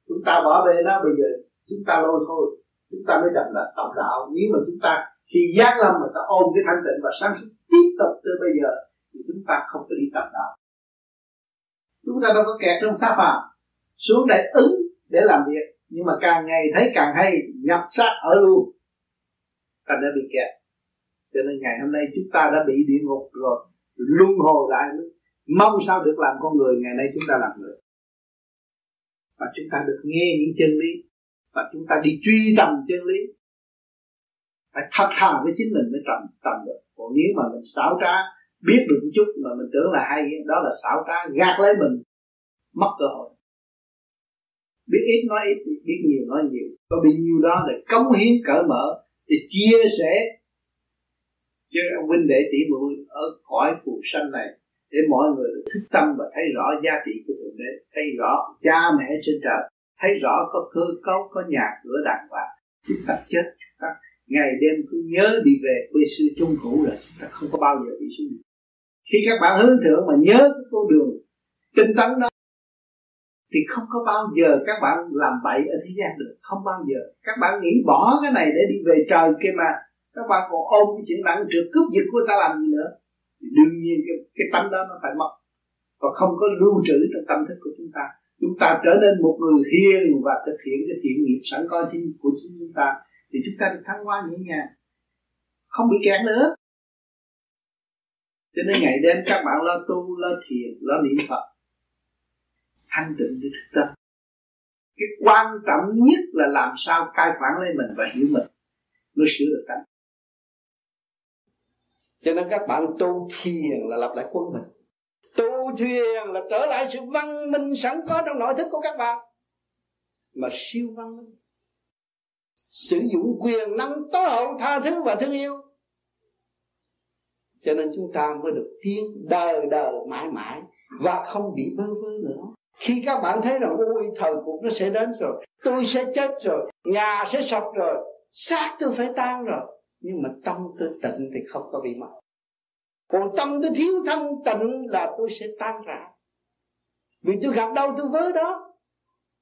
Chúng ta bỏ bê nó, bây giờ chúng ta lôi thôi. Chúng ta mới đậm là tập đạo. Nếu mà chúng ta khi giác lâm mà ta ôm cái thanh tịnh và sáng suốt tiếp tục từ bây giờ, thì chúng ta không có đi tập đạo. Chúng ta đâu có kẹt trong xa phàm xuống đây ứng để làm việc. Nhưng mà càng ngày thấy càng hay, nhập sát ở luôn. Thành đã bị kẹt. Cho nên ngày hôm nay chúng ta đã bị địa ngục rồi, luân hồi lại mong sao được làm con người, ngày nay chúng ta làm người. Và chúng ta được nghe những chân lý. Và chúng ta đi truy tầm chân lý phải thật thà với chính mình mới tầm tầm được. Còn nếu mà mình xảo trá, biết được một chút mà mình tưởng là hay, đó là xảo trá, gạt lấy mình, mất cơ hội. Biết ít nói ít, biết nhiều nói nhiều. Có bị nhiêu đó để cống hiến cởi mở để chia sẻ cho ông huynh đệ tỷ muội ở cõi phù sanh này, để mọi người được thức tâm và thấy rõ giá trị của thượng đế, thấy rõ cha mẹ trên trời, thấy rõ có cơ cấu, có nhà cửa đàng hoàng. Chúng ta chết, chúng ta ngày đêm cứ nhớ đi về quê xưa chung cũ là chúng ta không có bao giờ bị xuống khi các bạn hướng thượng mà nhớ cái con đường tinh tấn đó thì không có bao giờ các bạn làm bậy ở thế gian được. Không bao giờ. Các bạn nghĩ bỏ cái này để đi về trời kia mà. Các bạn còn ôm cái chuyện nặng trượt cướp giật của ta làm gì nữa? Thì đương nhiên cái, cái tâm đó nó phải mất. Và không có lưu trữ trong tâm thức của chúng ta. Chúng ta trở nên một người hiền và thực hiện cái thiện nghiệp sẵn có chính của chính chúng ta thì chúng ta được thăng hoa nhẹ nhàng, không bị kẹt nữa. Cho nên ngày đêm các bạn lo tu, lo thiền, lo niệm phật, thanh tịnh để thức tâm. Cái quan trọng nhất là làm sao cai quản lấy mình và hiểu mình mới sửa được tánh cho nên các bạn tu thiền là lập lại quân mình. Tu thiền là trở lại sự văn minh sẵn có trong nội thức của các bạn. Mà siêu văn minh sử dụng quyền năng tối hậu, tha thứ và thương yêu. Cho nên chúng ta mới được tiến đời đời mãi mãi và không bị bơ vơ nữa. Khi các bạn thấy rằng ôi thời cuộc nó sẽ đến rồi, tôi sẽ chết rồi, nhà sẽ sập rồi, xác tôi phải tan rồi. Nhưng mà tâm tôi tịnh thì không có bị mất còn tâm tôi thiếu thanh tịnh là tôi sẽ tan rã. Vì tôi gặp đâu tôi vớ đó.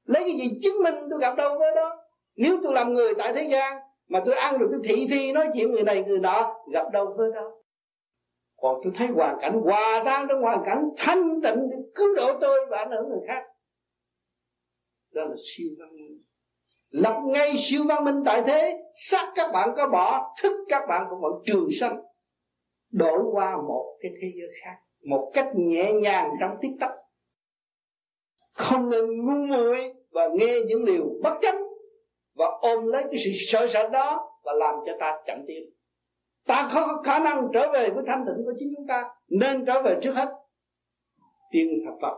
Lấy cái gì chứng minh tôi gặp đâu vớ đó? Nếu tôi làm người tại thế gian, mà tôi ăn được cái thị phi nói chuyện người này người nọ, gặp đâu với đó còn tôi thấy hoàn cảnh hòa tan trong hoàn cảnh thanh tịnh để cứu độ tôi và ảnh hưởng người khác. Đó là siêu văn minh. Lập ngay siêu văn minh tại thế sắc các bạn có bỏ, thức các bạn cũng vẫn trường sanh. Đổi qua một cái thế giới khác, một cách nhẹ nhàng trong tích tắc. Không nên ngu muội và nghe những điều bất chánh và ôm lấy cái sự sợ sệt đó và làm cho ta chậm tiến. Ta không có khả năng trở về với thanh tịnh của chính chúng ta, nên trở về trước hết. Tiên thật Phật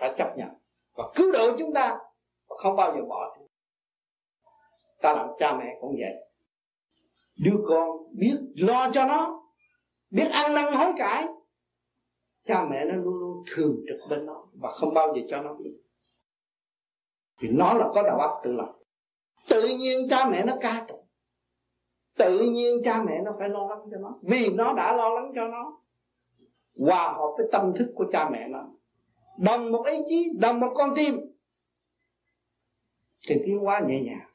phải chấp nhận và cứu độ chúng ta và không bao giờ bỏ chúng ta làm cha mẹ cũng vậy. Đứa con biết lo cho nó, biết ăn năn hối cải. Cha mẹ nó luôn luôn thường trực bên nó và không bao giờ cho nó biết. Vì nó là có đầu óc tự lập tự nhiên cha mẹ nó ca tụng. Tự nhiên cha mẹ nó phải lo lắng cho nó. Vì nó đã lo lắng cho nó. Hòa hợp với tâm thức của cha mẹ nó. Đồng một ý chí đồng một con tim. Thì tiến hóa nhẹ nhàng.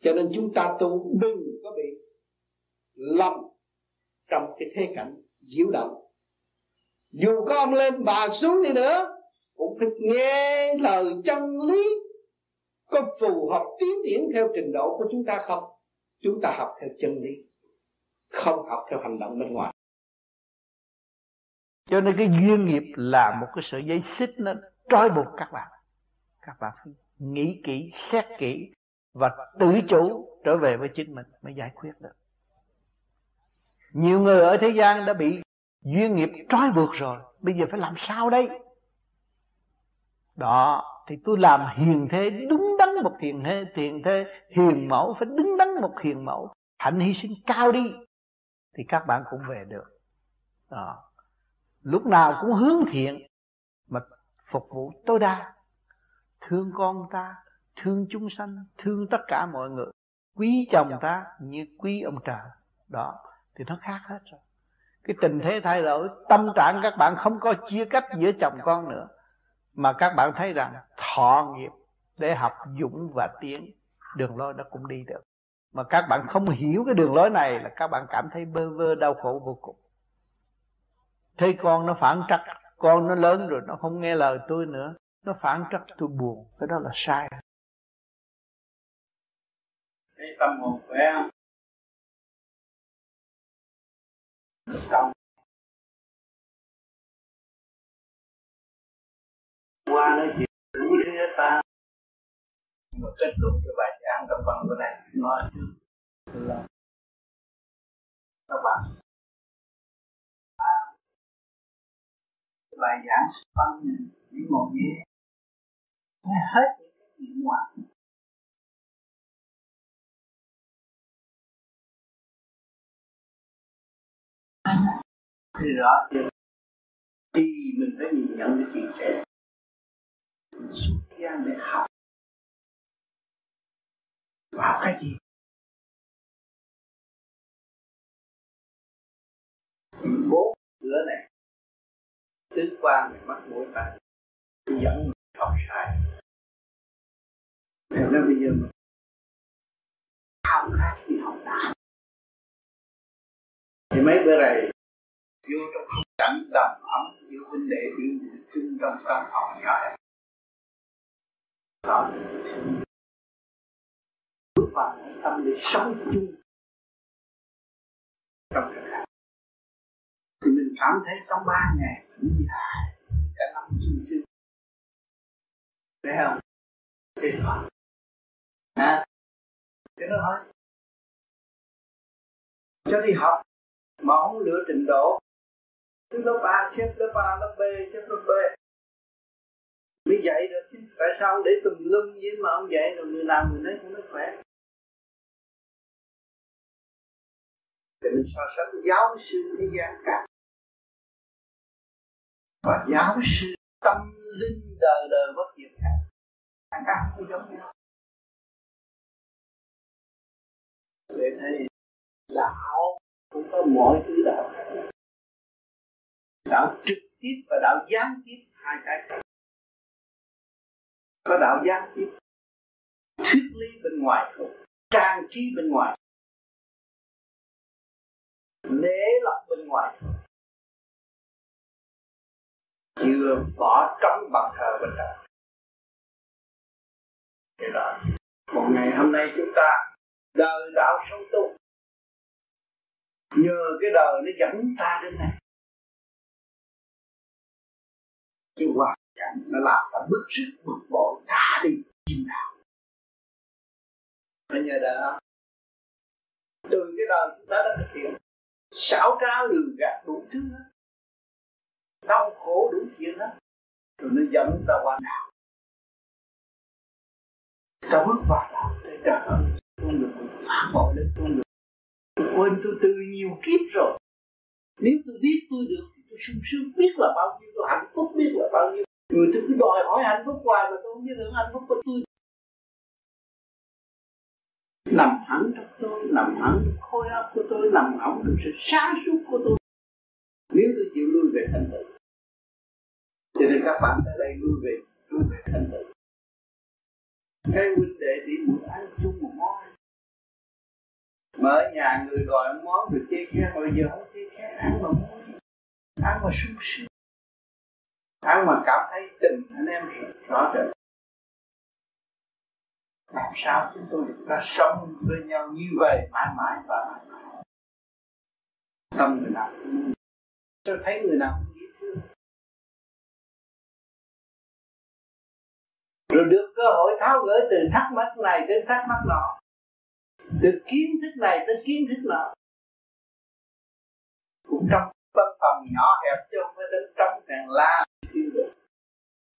Cho nên chúng ta tu đừng có bị lầm trong cái thế cảnh diễu động. Dù có ông lên bà xuống đi nữa, cũng phải nghe lời chân lý có phù hợp tiến triển theo trình độ của chúng ta không? Chúng ta học theo chân lý, không học theo hành động bên ngoài. Cho nên cái duyên nghiệp là một cái sợi dây xích nó trói buộc các bạn. Các bạn phải nghĩ kỹ, xét kỹ và tự chủ trở về với chính mình mới giải quyết được. Nhiều người ở thế gian đã bị duyên nghiệp trói buộc rồi, bây giờ phải làm sao đây? Đó thì tôi làm hiền thế đúng đắn một hiền thế hiền thế, hiền mẫu, phải đứng đắn một hiền mẫu. Hạnh hy sinh cao đi, thì các bạn cũng về được. Đó. lúc nào cũng hướng thiện, mà phục vụ tối đa. Thương con ta, thương chúng sanh, thương tất cả mọi người. Quý chồng ta như quý ông trời. Đó. Thì nó khác hết rồi. Cái tình thế thay đổi, tâm trạng các bạn không có chia cách giữa chồng con nữa mà các bạn thấy rằng thọ nghiệp để học dũng và tiến, đường lối nó cũng đi được. Mà các bạn không hiểu cái đường lối này là các bạn cảm thấy bơ vơ, đau khổ vô cùng. Thấy con nó phản trắc, con nó lớn rồi nó không nghe lời tôi nữa, nó phản trắc tôi buồn, cái đó là sai. Cái tâm hồn khỏe không? Qua nói chuyện đủ thứ hết ta. Mà kết thúc cái bài giảng trong phần của này nói là các bạn. À, cái bài giảng phân những một nghĩa. Hết những cái chuyện ngoại. Thì rõ thì mình phải nhìn nhận cái chuyện trẻ xuất gian để học và học cái gì bốn cửa này tứ quan này mắt mũi tai dẫn mình học sai Thế nên bây giờ mình học khác thì học đạo thì mấy bữa này vô trong không cảnh đầm ấm giữa huynh đệ đi chung trong căn phòng nhỏ rõ bước vào tâm để sống chung trong thực hành thì mình cảm thấy trong ba ngày cũng dài cả năm chung chung thấy không thế rồi, à thế nó thôi cho đi học mà không lựa trình độ lớp A xếp lớp A lớp B xếp lớp B mới dạy được. Chứ tại sao để tùm lum với mà ông dạy rồi người làm người nói không nó khỏe. Thì mình so sánh giáo sư thế gian cả. Và giáo sư tâm linh đời đời bất diệt khác cả không giống nhau. Để thấy đạo cũng có mọi thứ đạo khác đạo trực tiếp và đạo gián tiếp, hai cái khác có đạo giác chứ. Thuyết lý bên ngoài không? Trang trí bên ngoài. Nế lập bên ngoài chưa bỏ trống bằng thờ bên trong. Thế đó. Một ngày hôm nay chúng ta đời đạo sống tu. Nhờ cái đời nó dẫn ta đến này. Cái hoàn cảnh, nó làm ta bức sức bực bội đá đi. Chim nào? Nó nhờ đó. Từ cái đời chúng ta đã thực hiện, xảo trá lường gạt đủ thứ đau khổ đủ chuyện hết. Rồi nó dẫn ta qua đạo ta bước vào đạo để trả ơn con được phá bội lên, con được tôi quên tôi từ nhiều kiếp rồi. Nếu tôi biết tôi được thì tôi sung sướng biết là bao nhiêu, tôi hạnh phúc biết là bao nhiêu người tôi cứ đòi hỏi hạnh phúc hoài mà tôi không biết hưởng hạnh phúc của tôi. Nằm hẳn trong tôi nằm hẳn trong khối óc của tôi nằm hẳn trong sự sáng suốt của tôi. Nếu tôi chịu lui về thanh tịnh cho nên các bạn tới đây lui về lui về thanh tịnh cái huynh đệ đi một ăn chung một món mà ở nhà người gọi món được chê khen bây giờ không chê khen ăn mà món ăn mà sung sướng ăn mà cảm thấy tình anh em rõ rệt. Làm sao chúng tôi được ta sống với nhau như vậy mãi mãi và mãi mãi? Tâm người nào tôi thấy người nào cũng dễ thương rồi được cơ hội tháo gỡ từ thắc mắc này đến thắc mắc nọ. Từ kiến thức này tới kiến thức nọ. Cũng trong tâm phòng nhỏ hẹp chứ không phải đến trong càng la được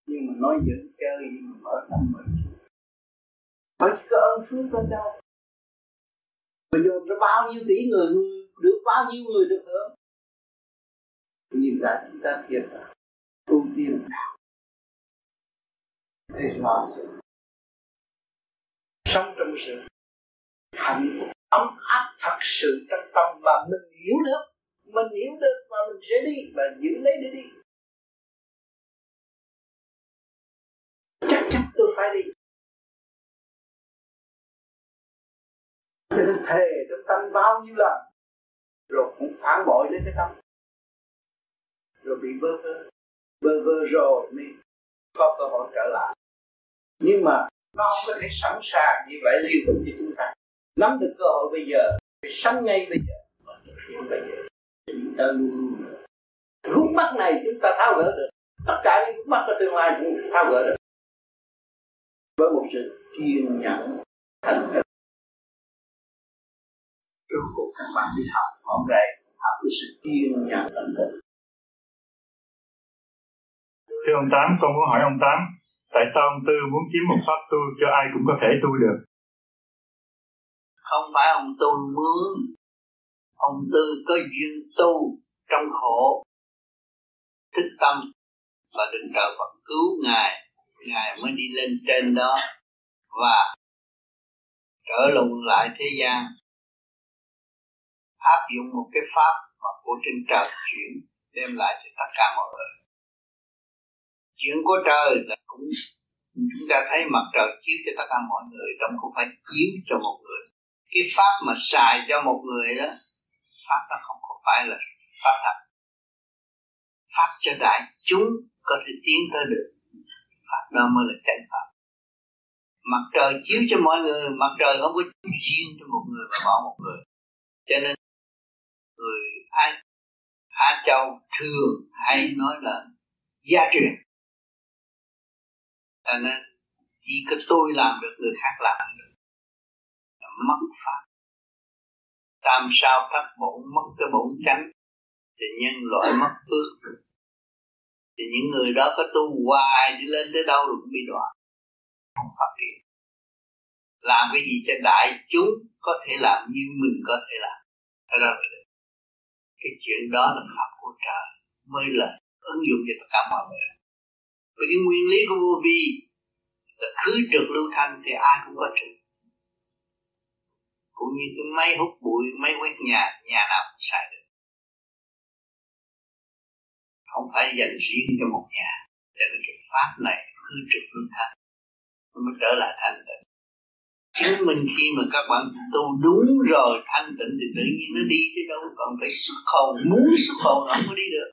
nhưng mà nói giỡn chơi, nhưng mà mở tâm mình. Bởi chỉ có ơn phước bên đâu. Mà dồn ra bao nhiêu tỷ người, được bao nhiêu người được hưởng? Nhìn ra chúng ta thiệt là ưu tiên. Nào thì rõ sống trong sự hạnh phúc, ấm áp, thật sự trong tâm và mình hiểu được. Mình hiểu được và mình sẽ đi và giữ lấy để đi. Chắc chắn tôi phải đi. Cho nên thề trong tâm bao nhiêu lần, rồi cũng phản bội đến cái tâm. Rồi bị bơ vơ. Bơ vơ rồi mới có cơ hội trở lại. Nhưng mà nó không có thể sẵn sàng như vậy liên tục cho chúng ta. Nắm được cơ hội bây giờ, phải sẵn ngay bây giờ và thực hiện bây giờ. Chúng ta luôn luôn khúc mắt này chúng ta tháo gỡ được. Tất cả những khúc mắt ở tương lai cũng tháo gỡ được với một sự kiên nhẫn thành thật. Rốt cuộc các bạn đi học hôm nay học với sự kiên nhẫn thành thật. Thưa ông tám con muốn hỏi ông tám tại sao ông tư muốn kiếm một pháp tu cho ai cũng có thể tu được? Không phải ông tu muốn. Ông tư có duyên tu trong khổ. Thức tâm và đừng chờ Phật cứu ngài ngài mới đi lên trên đó và trở lùng lại thế gian, áp dụng một cái pháp mà của trên trời chuyển, đem lại cho tất cả mọi người. Chuyện của trời là cũng, chúng ta thấy mặt trời chiếu cho tất cả mọi người, trong không phải chiếu cho một người. Cái pháp mà xài cho một người đó, pháp nó không có phải là pháp thật. Pháp cho đại chúng có thể tiến tới được đó mới là chân pháp mặt trời chiếu cho mọi người mặt trời không có riêng cho một người mà bỏ một người. Cho nên người Á, Á Châu thường hay nói là gia truyền. Cho nên chỉ có tôi làm được người khác làm được. Mất pháp. Tam sao thất bổn mất cái bổn chánh. Thì nhân loại mất phước thì những người đó có tu hoài đi lên tới đâu cũng bị đoạn không phát triển làm cái gì cho đại chúng có thể làm như mình có thể làm. Đó là cái chuyện đó là pháp của trời mới là ứng dụng cho tất cả mọi người. Vì cái nguyên lý của vô vi là khứ trực lưu thanh thì ai cũng có trực. Cũng như cái máy hút bụi, máy quét nhà nhà nào cũng xài được không phải dành riêng cho một nhà. Cho nên cái pháp này khứ trực lưu thanh nó mới trở lại thanh tịnh. Chứng minh khi mà các bạn tu đúng rồi thanh tịnh thì tự nhiên nó đi tới đâu? Còn phải xuất hồn muốn xuất hồn nó không có đi được.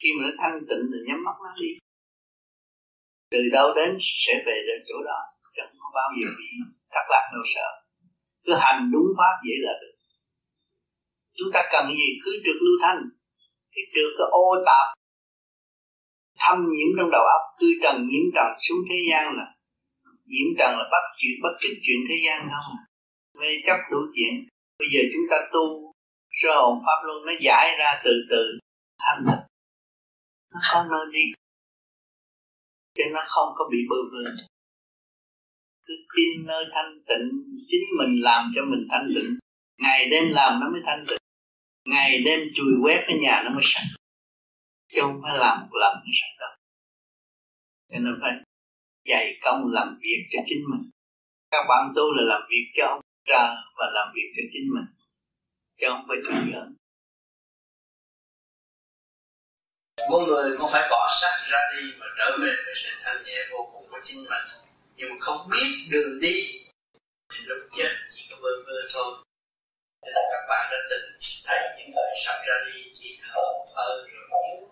Khi mà nó thanh tịnh thì nhắm mắt nó đi. Từ đâu đến sẽ về đến chỗ đó. Chẳng có bao giờ bị thất lạc đâu sợ. Cứ hành đúng pháp vậy là được. Chúng ta cần gì? Cứ trực lưu thanh cái trượt cái ô tạp, thâm nhiễm trong đầu óc, cứ trần nhiễm trần xuống thế gian nè nhiễm trần là bắt chuyện bất cứ chuyện thế gian không mê chấp đủ chuyện. Bây giờ chúng ta tu, sơ hồn pháp luân nó giải ra từ từ, thanh tịnh. Nó có nơi đi, cho nó không có bị bơ vơ. Cứ tin nơi thanh tịnh, chính mình làm cho mình thanh tịnh. Ngày đêm làm nó mới thanh tịnh ngày đêm chùi quét cái nhà nó mới sạch. Chứ không phải làm một lần nó sạch đâu. Cho nên phải dạy công làm việc cho chính mình. Các bạn tu là làm việc cho ông cha và làm việc cho chính mình, chứ không phải chuyện giỡn. Mỗi người cũng phải bỏ xác ra đi mà trở về với sự thanh nhẹ vô cùng của chính mình. Nhưng mà không biết đường đi thì lúc chết chỉ có bơ vơ thôi nên là các bạn đã từng thấy những người sắp ra đi chỉ thở một rồi yếu.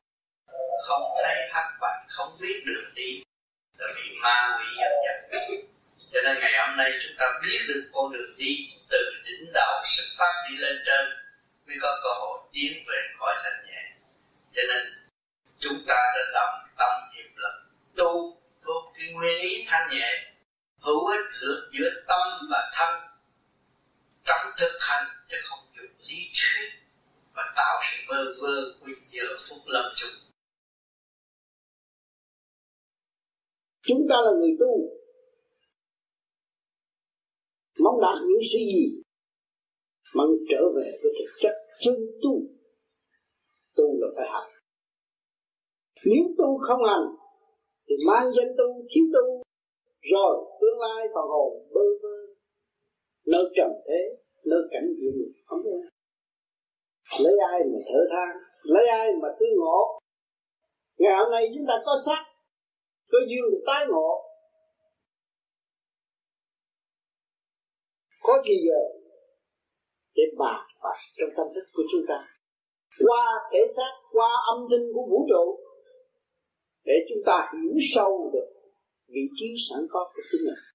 Không thấy hắc bạch, không biết đường đi. Là bị ma quỷ dẫn dắt cho nên ngày hôm nay chúng ta biết được con đường đi từ đỉnh đạo xuất phát đi lên trên mới có cơ hội tiến về khỏi thanh nhẹ. Cho nên chúng ta đã đồng tâm hiệp lực, tu thuộc cái nguyên lý thanh nhẹ, hữu ích lược giữa tâm và thân, trong thực hành chứ không dùng lý thuyết và tạo sự bơ vơ của giờ phút lâm chung chúng ta là người tu. Mong đạt những sự gì mong trở về với thực chất chân tu. Tu là phải học. Nếu tu không hành, thì mang danh tu thiếu tu, rồi tương lai phần hồn bơ vơ, nơi trần thế nơi cảnh địa ngục không có. Lấy ai mà thở than, lấy ai mà tư ngộ. Ngày hôm nay chúng ta có sắc có duyên được tái ngộ. Có gì giờ để bàn bạc trong tâm thức của chúng ta. Qua thể xác, qua âm thanh của vũ trụ, để chúng ta hiểu sâu được vị trí sẵn có của chính mình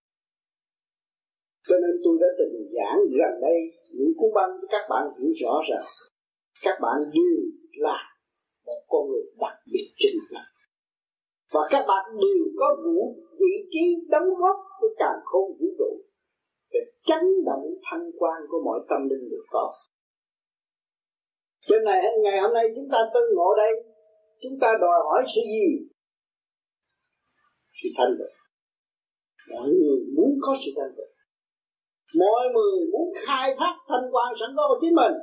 cho nên tôi đã từng giảng gần đây, những cuốn băng cho các bạn hiểu rõ rằng các bạn đều là một con người đặc biệt trên mình và các bạn đều có vũ vị trí đóng góp của càng khôn vũ trụ để chấn động thanh quan của mọi tâm linh được có. Cho này ngày hôm nay chúng ta tương ngộ đây, chúng ta đòi hỏi sự gì? Sự thanh tịnh mọi người muốn có sự thanh tịnh mọi người muốn khai thác thanh quan sẵn có của chính mình.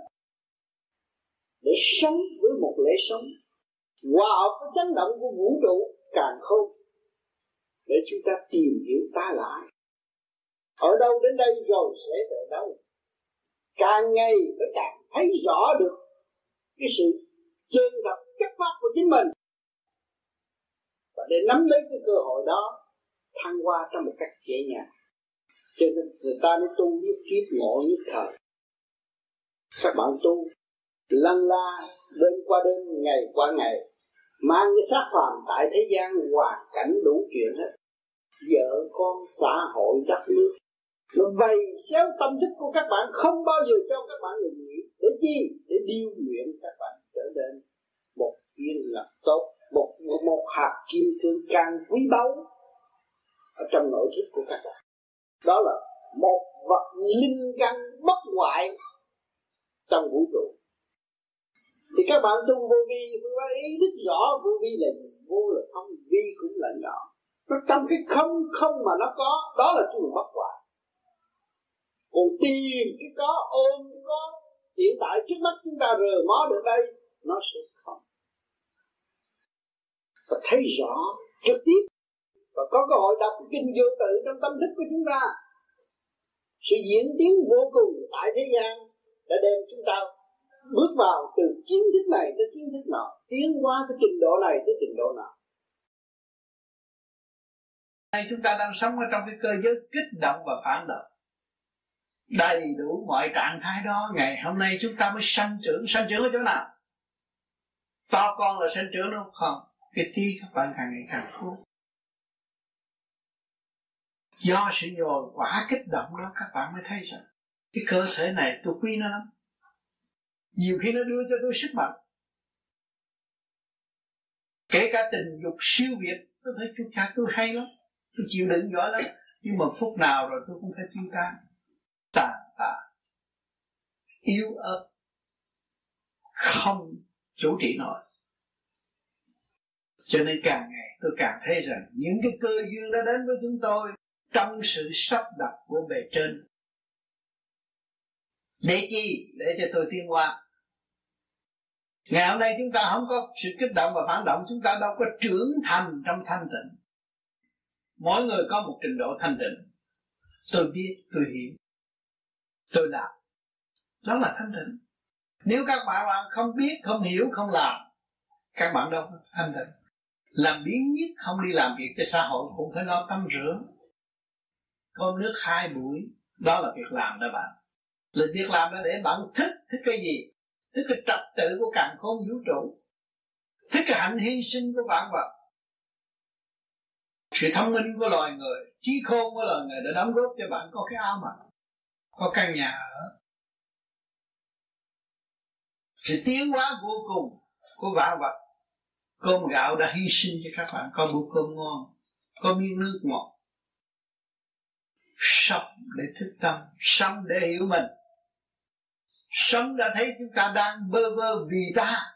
Để sống với một lễ sống. Hòa hợp với chấn động của vũ trụ càng không để chúng ta tìm hiểu ta lại ở đâu đến đây rồi sẽ về đâu. Càng ngày mới càng thấy rõ được cái sự chân thật chất phát của chính mình. Và để nắm lấy cái cơ hội đó, thăng hoa trong một cách dễ nhàng cho nên người ta mới tu nhất kiếp ngộ nhất thời. Các bạn tu lăn la đêm qua đêm ngày qua ngày mang cái xác phàm tại thế gian hoàn cảnh đủ chuyện hết. Vợ con xã hội đất nước nó vầy xéo tâm thức của các bạn không bao giờ cho các bạn ngừng nghỉ để chi để điêu luyện các bạn trở nên một viên lập tốt một, một, hạt kim cương càng quý báu ở trong nội thức của các bạn đó là một vật linh căn bất hoại trong vũ trụ. Thì các bạn tu vô vi phải ý rất rõ vô vi là gì? Vô là không, vi cũng là nhỏ. Nó trong cái không không mà nó có, đó là cái bất hoại. Còn tìm cái có, ôm cái có, hiện tại trước mắt chúng ta rờ mó được đây, nó sẽ không. Và thấy rõ trực tiếp và có cơ hội đọc kinh vô tự trong tâm thức của chúng ta. Sự diễn tiến vô cùng tại thế gian đã đem chúng ta bước vào từ kiến thức này tới kiến thức nọ, tiến qua cái trình độ này tới trình độ nào Nay chúng ta đang sống ở trong cái cơ giới kích động và phản động. Đầy đủ mọi trạng thái đó, ngày hôm nay chúng ta mới sanh trưởng. Sanh trưởng ở chỗ nào? To con là sanh trưởng đâu không. Cái trí các bạn càng ngày càng khôn do sự nhồi quả kích động đó, các bạn mới thấy rằng cái cơ thể này tôi quý nó lắm. Nhiều khi nó đưa cho tôi sức mạnh. Kể cả tình dục siêu việt, tôi thấy chú cha tôi hay lắm. Tôi chịu đựng giỏi lắm. Nhưng mà phút nào rồi tôi cũng phải tiêu tan. Tàn tạ. Yếu ớt. Không chủ trị nổi. Cho nên càng ngày tôi càng thấy rằng những cái cơ duyên đã đến với chúng tôi trong sự sắp đặt của bề trên. Để chi? Để cho tôi tiến qua ngày hôm nay chúng ta không có sự kích động và phản động, chúng ta đâu có trưởng thành trong thanh tịnh. Mỗi người có một trình độ thanh tịnh. Tôi biết, tôi hiểu. Tôi làm đó là thanh tịnh. Nếu các bạn bạn không biết, không hiểu, không làm, các bạn đâu thanh tịnh. Làm biến nhất không đi làm việc cho xã hội cũng phải lo tâm rửa cơm nước hai buổi. Đó là việc làm đó bạn. Là việc làm đó để bạn thích thích cái gì? Thích cái trật tự của càng khôn vũ trụ. Thích cái hạnh hy sinh của bạn vật. Sự thông minh của loài người, trí khôn của loài người đã đóng góp cho bạn có cái áo mặc, có căn nhà ở. Sự tiến hóa vô cùng của vạn vật. Cơm gạo đã hy sinh cho các bạn. Có bữa cơm ngon, có miếng nước ngọt sống để thức tâm, sống để hiểu mình. Sống đã thấy chúng ta đang bơ vơ vì ta.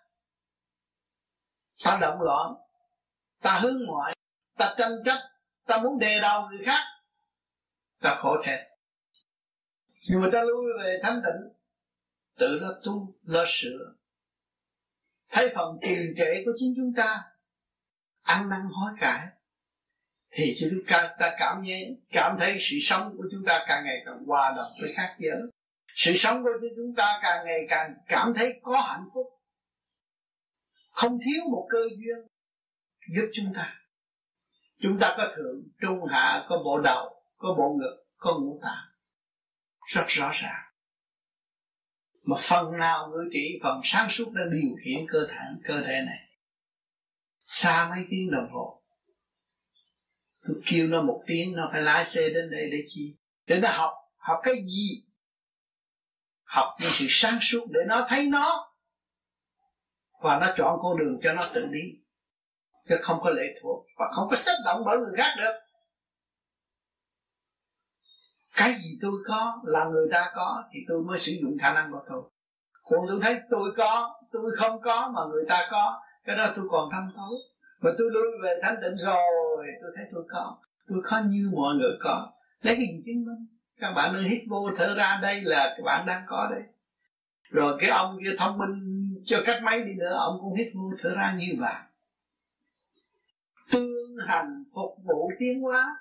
Ta động loạn, ta hướng ngoại, ta tranh chấp, ta muốn đề đầu người khác, ta khổ thiệt nhưng mà ta lui về thanh tịnh tự lo tu, lo sửa. Thấy phần tiền trệ của chính chúng ta, ăn năn hối cải thì chúng ta, ta cảm nhận cảm thấy sự sống của chúng ta càng ngày càng hòa đồng với khác giới. Sự sống của chúng ta càng ngày càng cảm thấy có hạnh phúc. Không thiếu một cơ duyên giúp chúng ta. Chúng ta có thượng trung hạ có bộ đầu có bộ ngực có ngũ tạng. Rất rõ ràng. Mà phần nào ngữ trị phần sáng suốt đã điều khiển cơ thể cơ thể này. Xa mấy tiếng đồng hồ tôi kêu nó một tiếng, nó phải lái xe đến đây để chi? Để nó học. Học cái gì? Học những sự sáng suốt để nó thấy nó. Và nó chọn con đường cho nó tự đi. Chứ không có lệ thuộc. Và không có xếp động bởi người khác được. Cái gì tôi có là người ta có thì tôi mới sử dụng khả năng của tôi còn tôi thấy tôi có, tôi không có mà người ta có, cái đó tôi còn thăm thấu mà tôi lui về thanh tịnh rồi. Tôi thấy tôi có tôi có như mọi người có. Lấy hình chứng minh. Các bạn đang hít vô thở ra, đây là các bạn đang có đây rồi cái ông kia thông minh cho các máy đi nữa. Ông cũng hít vô thở ra như vậy. Tương hành phục vụ tiến hóa.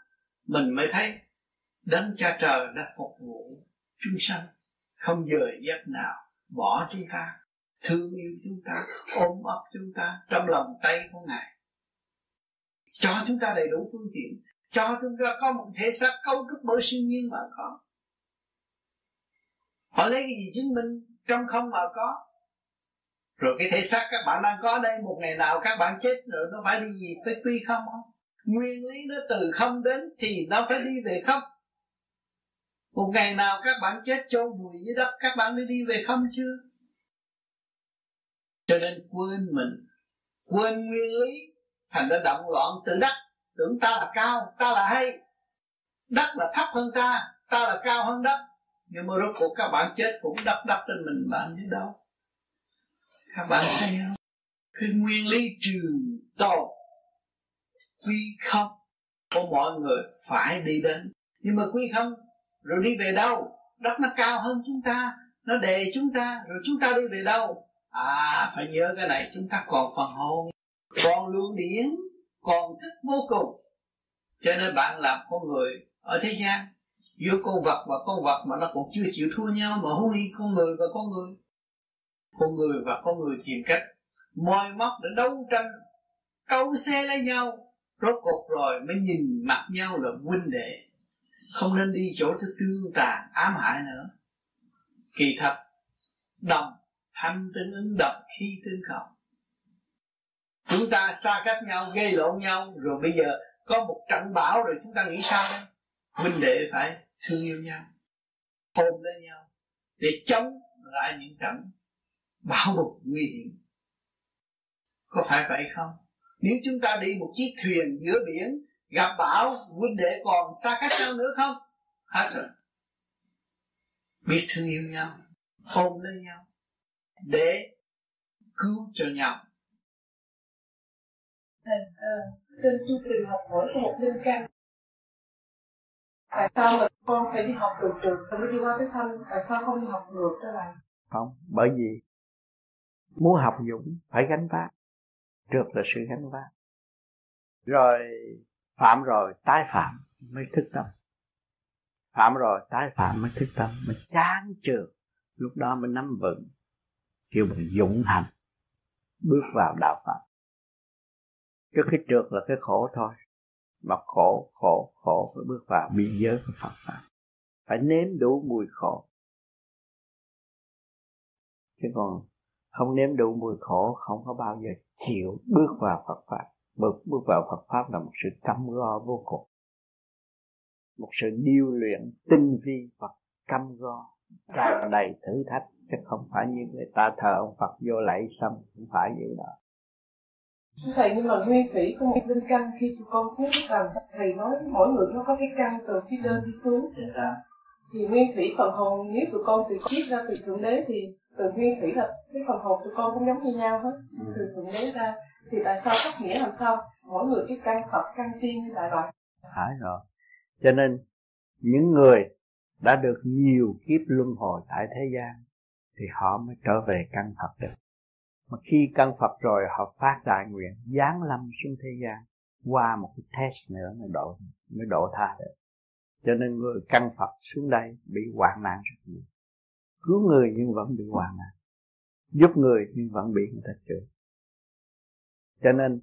Mình mới thấy đấng cha trời đã phục vụ chúng sanh. Không dời giấc nào, bỏ chúng ta. Thương yêu chúng ta, ôm ấp chúng ta trong lòng tay của ngài cho chúng ta đầy đủ phương tiện. Cho chúng ta có một thể xác cấu trúc bởi siêu nhiên mà có. Họ lấy cái gì chứng minh trong không mà có? Rồi cái thể xác các bạn đang có đây, một ngày nào các bạn chết rồi nó phải đi gì phải quy không không? Nguyên lý nó từ không đến thì nó phải đi về không? Một ngày nào các bạn chết chôn vùi dưới đất, các bạn mới đi về không chưa? Cho nên quên mình. Quên nguyên lý thành ra động loạn tự đắc tưởng ta là cao, ta là hay. Đất là thấp hơn ta ta là cao hơn đất. Nhưng mà rốt cuộc các bạn chết cũng đắp đắp trên mình bạn biết đâu. Các bạn thấy không? Cái nguyên lý trường tồn quy không của mọi người phải đi đến. Nhưng mà quy không, rồi đi về đâu? Đất nó cao hơn chúng ta, nó đè chúng ta, rồi chúng ta đi về đâu? À phải nhớ cái này, chúng ta còn phần hồn còn luồng điển còn thức vô cùng. Cho nên bạn làm con người ở thế gian, giữa con vật và con vật mà nó cũng chưa chịu thua nhau, mà huống con người và con người. Con người và con người tìm cách moi móc để đấu tranh câu xe lấy nhau. Rốt cuộc rồi mới nhìn mặt nhau là huynh đệ. Không nên đi chỗ thứ tương tàn, ám hại nữa. Kỳ thật, đồng thanh tương ứng độc khi tương khẩu chúng ta xa cách nhau, gây lộn nhau, rồi bây giờ có một trận bão rồi chúng ta nghĩ sao đây? Huynh đệ phải thương yêu nhau ôm lấy nhau để chống lại những trận bão bục nguy hiểm. Có phải vậy không? Nếu chúng ta đi một chiếc thuyền giữa biển, gặp bão, huynh đệ còn xa cách nhau nữa không? Hết rồi. Biết thương yêu nhau ôm lấy nhau để cứu cho nhau. Ờ, ờ, trên chu trình học hỏi của một linh căn. Tại sao mà con phải đi học từ trường rồi mới đi qua cái thanh? Tại sao không đi học ngược trở lại không, bởi vì muốn học dũng phải gánh vác. Trượt là sự gánh vác. Rồi, phạm rồi, tái phạm mới thức tâm. Phạm rồi, tái phạm mới thức tâm. Mới chán trường lúc đó mới nắm vững. Kêu bằng dũng hành, bước vào đạo Phật trước khi trượt là cái khổ thôi. Mà khổ khổ khổ phải bước vào biên giới của Phật pháp phải nếm đủ mùi khổ. Chứ còn không nếm đủ mùi khổ, không có bao giờ chịu bước vào Phật pháp. Bước bước vào Phật pháp là một sự căm go vô cùng. Một sự điêu luyện tinh vi và căm go. Tràn đầy thử thách, chứ không phải như người ta thờ ông Phật vô lạy xong, không phải như đó thầy nhưng mà nguyên thủy của một linh căn khi tụi con xuống cái tầng thầy nói mỗi người nó có cái căn từ phía trên đi xuống. Thì nguyên thủy phần hồn nếu tụi con từ chiết ra từ thượng đế thì từ nguyên thủy là cái phần hồn tụi con cũng giống như nhau hết ừ. từ thượng đế ra. Thì tại sao cách nghĩa làm sao? Mỗi người cái căn phật căn tiên như tại vậy phải rồi. Cho nên những người đã được nhiều kiếp luân hồi tại thế gian thì họ mới trở về căn Phật được mà khi căn Phật rồi, họ phát đại nguyện, giáng lâm xuống thế gian, qua một cái test nữa mới độ mới độ tha được. Cho nên người căn Phật xuống đây bị hoạn nạn rất nhiều. Cứu người nhưng vẫn bị hoạn nạn. Giúp người nhưng vẫn bị người ta chửi. Cho nên,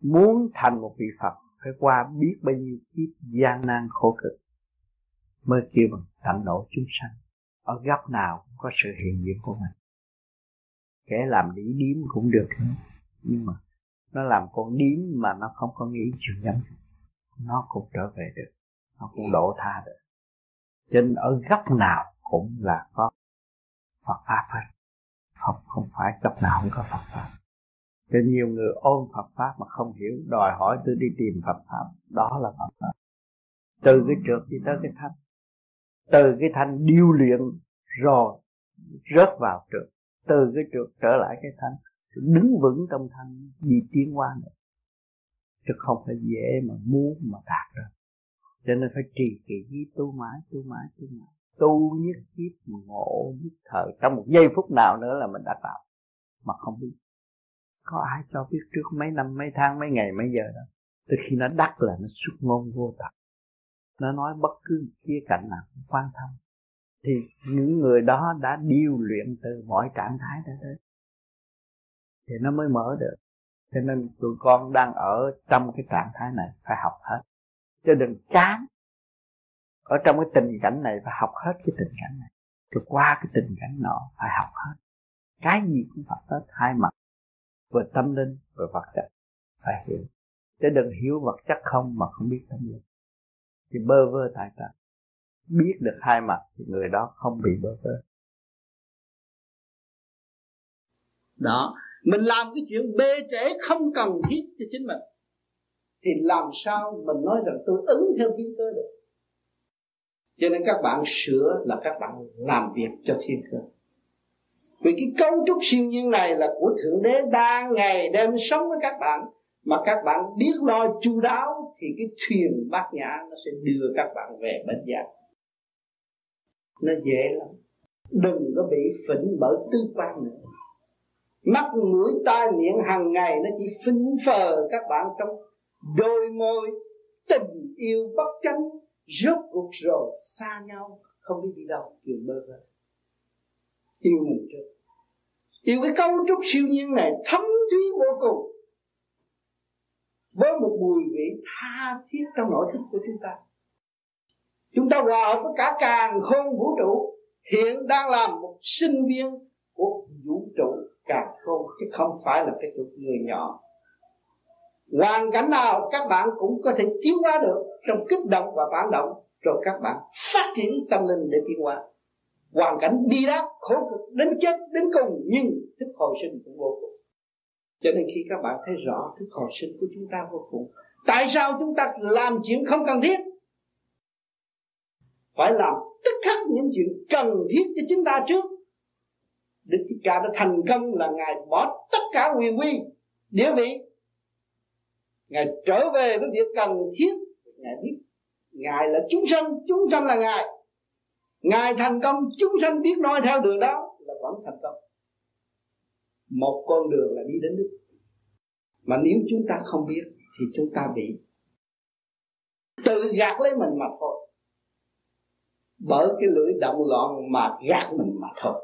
muốn thành một vị Phật, phải qua biết bao nhiêu kiếp gian nan khổ cực mới kêu bằng tận độ chúng sanh. Ở góc nào cũng có sự hiện diện của mình kẻ làm lý điếm cũng được nhưng mà nó làm con điếm mà nó không có nghĩ chịu nhắm. Nó cũng trở về được. Nó cũng đổ tha được. Cho nên ở góc nào cũng là có Phật pháp hết. Không không phải góc nào cũng có Phật pháp. Cho nhiều người ôm Phật pháp mà không hiểu, đòi hỏi tôi đi tìm Phật pháp. Đó là Phật pháp. Từ cái trượt đi tới cái thanh từ cái thanh điêu luyện rồi, rớt vào trượt từ cái trượt trở lại cái thanh đứng vững trong thanh đi tiến qua nữa. Chứ không phải dễ mà muốn mà đạt được. Cho nên phải trì kỳ tu mãi tu mãi tu mãi. Tu nhất kiếp ngộ nhất thời. Trong một giây phút nào nữa là mình đã tạo. Mà không biết. Có ai cho biết trước mấy năm, mấy tháng, mấy ngày, mấy giờ đâu từ khi nó đắc là nó xuất ngôn vô tận. Nó nói bất cứ khía cạnh nào cũng quan thông thì những người đó đã điêu luyện từ mọi trạng thái đã tới. Thì nó mới mở được. Cho nên tụi con đang ở trong cái trạng thái này phải học hết. Cho đừng chán. Ở trong cái tình cảnh này phải học hết cái tình cảnh này. Rồi qua cái tình cảnh nọ phải học hết. Cái gì cũng phải hết hai mặt. Vừa tâm linh vừa vật chất. Phải hiểu. Chứ đừng hiểu vật chất không mà không biết tâm linh. Thì bơ vơ tại trần biết được hai mặt thì người đó không bị bơ vơ. Đó. Mình làm cái chuyện bê trễ không cần thiết cho chính mình. Thì làm sao mình nói rằng tôi ứng theo thiên cơ được? Cho nên các bạn sửa là các bạn làm việc cho thiên cơ. Vì cái cấu trúc siêu nhiên này là của thượng đế đang ngày đêm sống với các bạn. Mà các bạn biết lo chu đáo thì cái thuyền bát nhã nó sẽ đưa các bạn về bến giác nó dễ lắm. Đừng có bị phỉnh bởi tư quan nữa. Mắt, mũi, tai, miệng hàng ngày nó chỉ phình phờ các bạn trong đôi môi, tình yêu bất chánh, rốt cuộc rồi xa nhau, không biết đi đâu kiểu bơ vơ. Yêu mình trước. Yêu cái cấu trúc siêu nhiên này, thấm thúy vô cùng. Với một mùi vị tha thiết trong nội thức của chúng ta chúng ta hòa hợp với cả càng không vũ trụ, hiện đang làm một sinh viên của vũ trụ càng không chứ không phải là cái người nhỏ. Hoàn cảnh nào các bạn cũng có thể tiến hóa được trong kích động và phản động, rồi các bạn phát triển tâm linh để tiến hóa. Hoàn cảnh đi đáp khổ cực, đến chết, đến cùng, nhưng thức hồi sinh cũng vô cùng. Cho nên khi các bạn thấy rõ thức hồi sinh của chúng ta vô cùng, tại sao chúng ta làm chuyện không cần thiết? Phải làm tất cả những chuyện cần thiết cho chúng ta trước. Đức Thích Ca đã thành công là Ngài bỏ tất cả quyền quy, địa vị. Ngài trở về với việc cần thiết. Ngài biết Ngài là chúng sanh Chúng sanh là Ngài. Ngài thành công, chúng sanh biết nói theo đường đó Là vẫn thành công. Một con đường là đi đến Đức. Mà nếu chúng ta không biết Thì chúng ta bị Tự gạt lấy mình mà thôi. Bởi cái lưỡi động loạn Mà gạt mình mà thôi.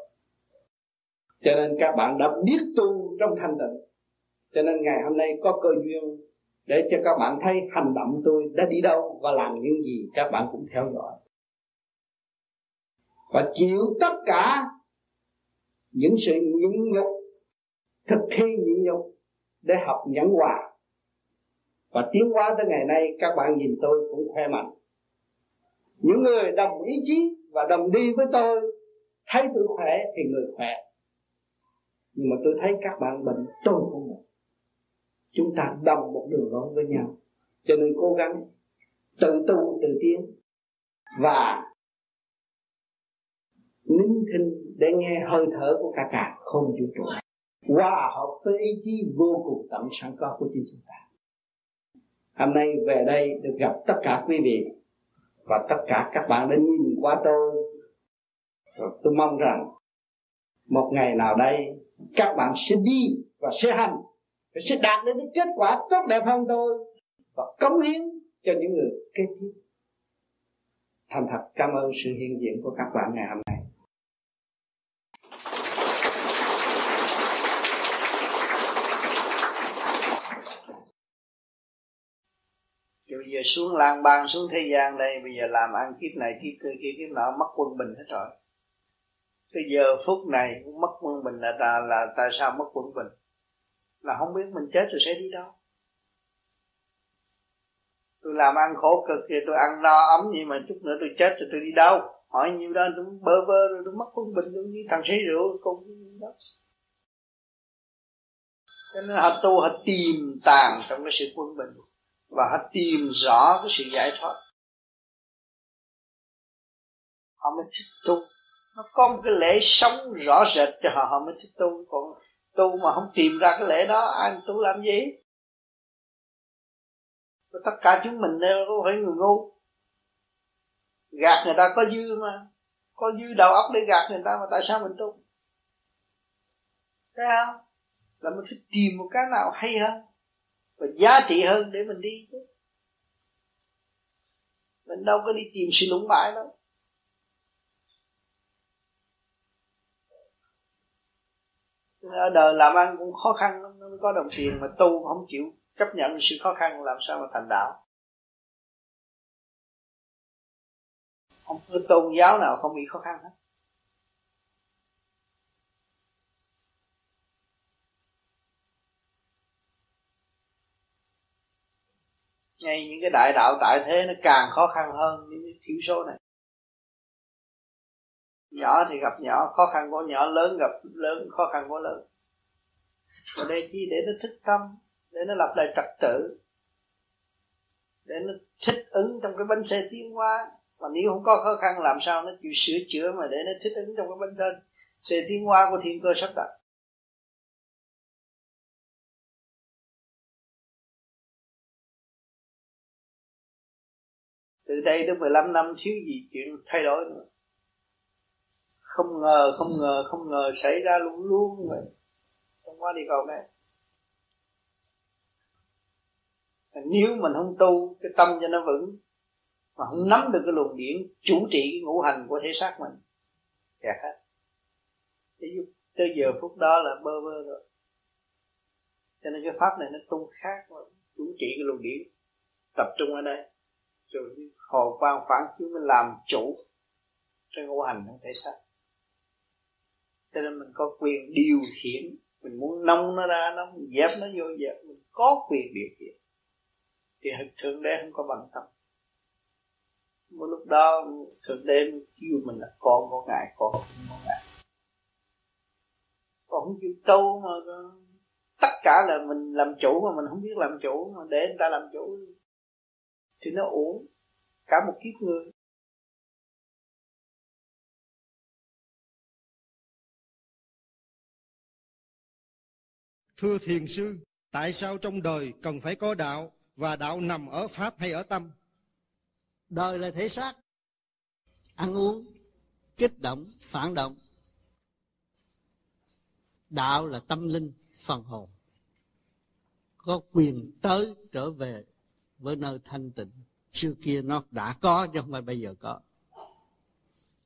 Cho nên các bạn đã biết tu trong thanh tịnh. Cho nên ngày hôm nay có cơ duyên để cho các bạn thấy hành động tôi đã đi đâu và làm những gì các bạn cũng theo dõi. Và chịu tất cả những sự nhịn nhục, thực thi nhịn nhục để học nhẫn hòa. Và tiến hóa tới ngày nay, các bạn nhìn tôi cũng khỏe mạnh những người đồng ý chí và đồng đi với tôi, thấy tôi khỏe thì người khỏe. Nhưng mà tôi thấy các bạn bệnh, tôi cũng bệnh. Chúng ta đồng một đường lối với nhau. Cho nên cố gắng tự tu, tự tiến. Và nín thinh để nghe hơi thở của cả cả không vũ trụ. Hòa hợp với ý chí vô cùng tận sẵn có của chính chúng ta. Hôm nay về đây được gặp tất cả quý vị và tất cả các bạn đã nhìn qua tôi. Rồi tôi mong rằng một ngày nào đây, các bạn sẽ đi và sẽ hành, và sẽ đạt đến cái kết quả tốt đẹp hơn tôi và cống hiến cho những người kế tiếp. Thành thật cảm ơn sự hiện diện của các bạn ngày hôm nay Rồi giờ xuống lang bang xuống thế gian đây Bây giờ làm ăn kiếp này kiếp kia kiếp, kiếp nọ mất quân bình hết rồi. Cái giờ phút này mất quân bình là, là là tại sao mất quân bình? Là không biết mình chết rồi sẽ đi đâu. Tôi làm ăn khổ cực thì tôi ăn no ấm gì mà chút nữa tôi chết rồi tôi đi đâu? Hỏi nhiều đó tôi bơ vơ rồi tôi mất quân bình tôi như thằng sĩ rượu con đó. Cho nên họ tu họ tìm tàng trong cái sự quân bình và họ tìm rõ cái sự giải thoát. Họ mới thích tu. Nó có một cái lễ sống rõ rệt cho họ họ mới thích tu. Còn tu mà không tìm ra cái lễ đó, ai tu làm gì? Và tất cả chúng mình đều có phải người ngu. Gạt người ta có dư mà. Có dư đầu óc để gạt người ta mà tại sao mình tu? Thấy không? Là mình phải tìm một cái nào hay hơn và giá trị hơn để mình đi chứ. Mình đâu có đi tìm sự lũng bại đâu. Ở đời làm ăn cũng khó khăn lắm, nó có đồng tiền mà tu không chịu chấp nhận sự khó khăn, làm sao mà thành đạo. Không có tôn giáo nào không bị khó khăn hết. Ngay những cái đại đạo tại thế nó càng khó khăn hơn những cái thiểu số này. Nhỏ thì gặp nhỏ, khó khăn của nhỏ lớn gặp lớn, khó khăn của lớn. Và đây chi? Để nó thức tâm, để nó lập lại trật tự. Để nó thích ứng trong cái bánh xe tiến hóa. Mà nếu không có khó khăn, làm sao nó chịu sửa chữa mà để nó thích ứng trong cái bánh xe xe tiến hóa của thiên cơ sắp đặt? Từ đây đến 15 năm thiếu gì chuyện thay đổi nữa. Không ngờ không ngờ không ngờ xảy ra luôn luôn vậy. Không qua đi cầu này nếu mình không tu, cái tâm cho nó vững, mà không nắm được cái luồng điển chủ trị cái ngũ hành của thể xác mình, kẹt hết. Để tới giờ phút đó là bơ vơ rồi. Cho nên cái pháp này nó tu khác mà chủ trị cái luồng điển tập trung ở đây rồi hồ quang phản chiếu mình làm chủ cái ngũ hành trong thể xác. Cho nên mình có quyền điều khiển, mình muốn nông nó ra, nó dẹp nó vô dẹp, mình có quyền điều khiển. Thì thượng đế không có bằng tâm. Một lúc đó, thượng đế kêu mình là con của ngài, con của ngài. Còn không chịu tu mà, tất cả là mình làm chủ mà, mình không biết làm chủ mà, để người ta làm chủ thì nó uổng cả một kiếp người Thưa thiền sư, tại sao trong đời cần phải có đạo và đạo nằm ở pháp hay ở tâm? Đời là thể xác, ăn uống, kích động, phản động. Đạo là tâm linh, phần hồn. Có quyền tới trở về với nơi thanh tịnh. Xưa kia nó đã có chứ không phải bây giờ có.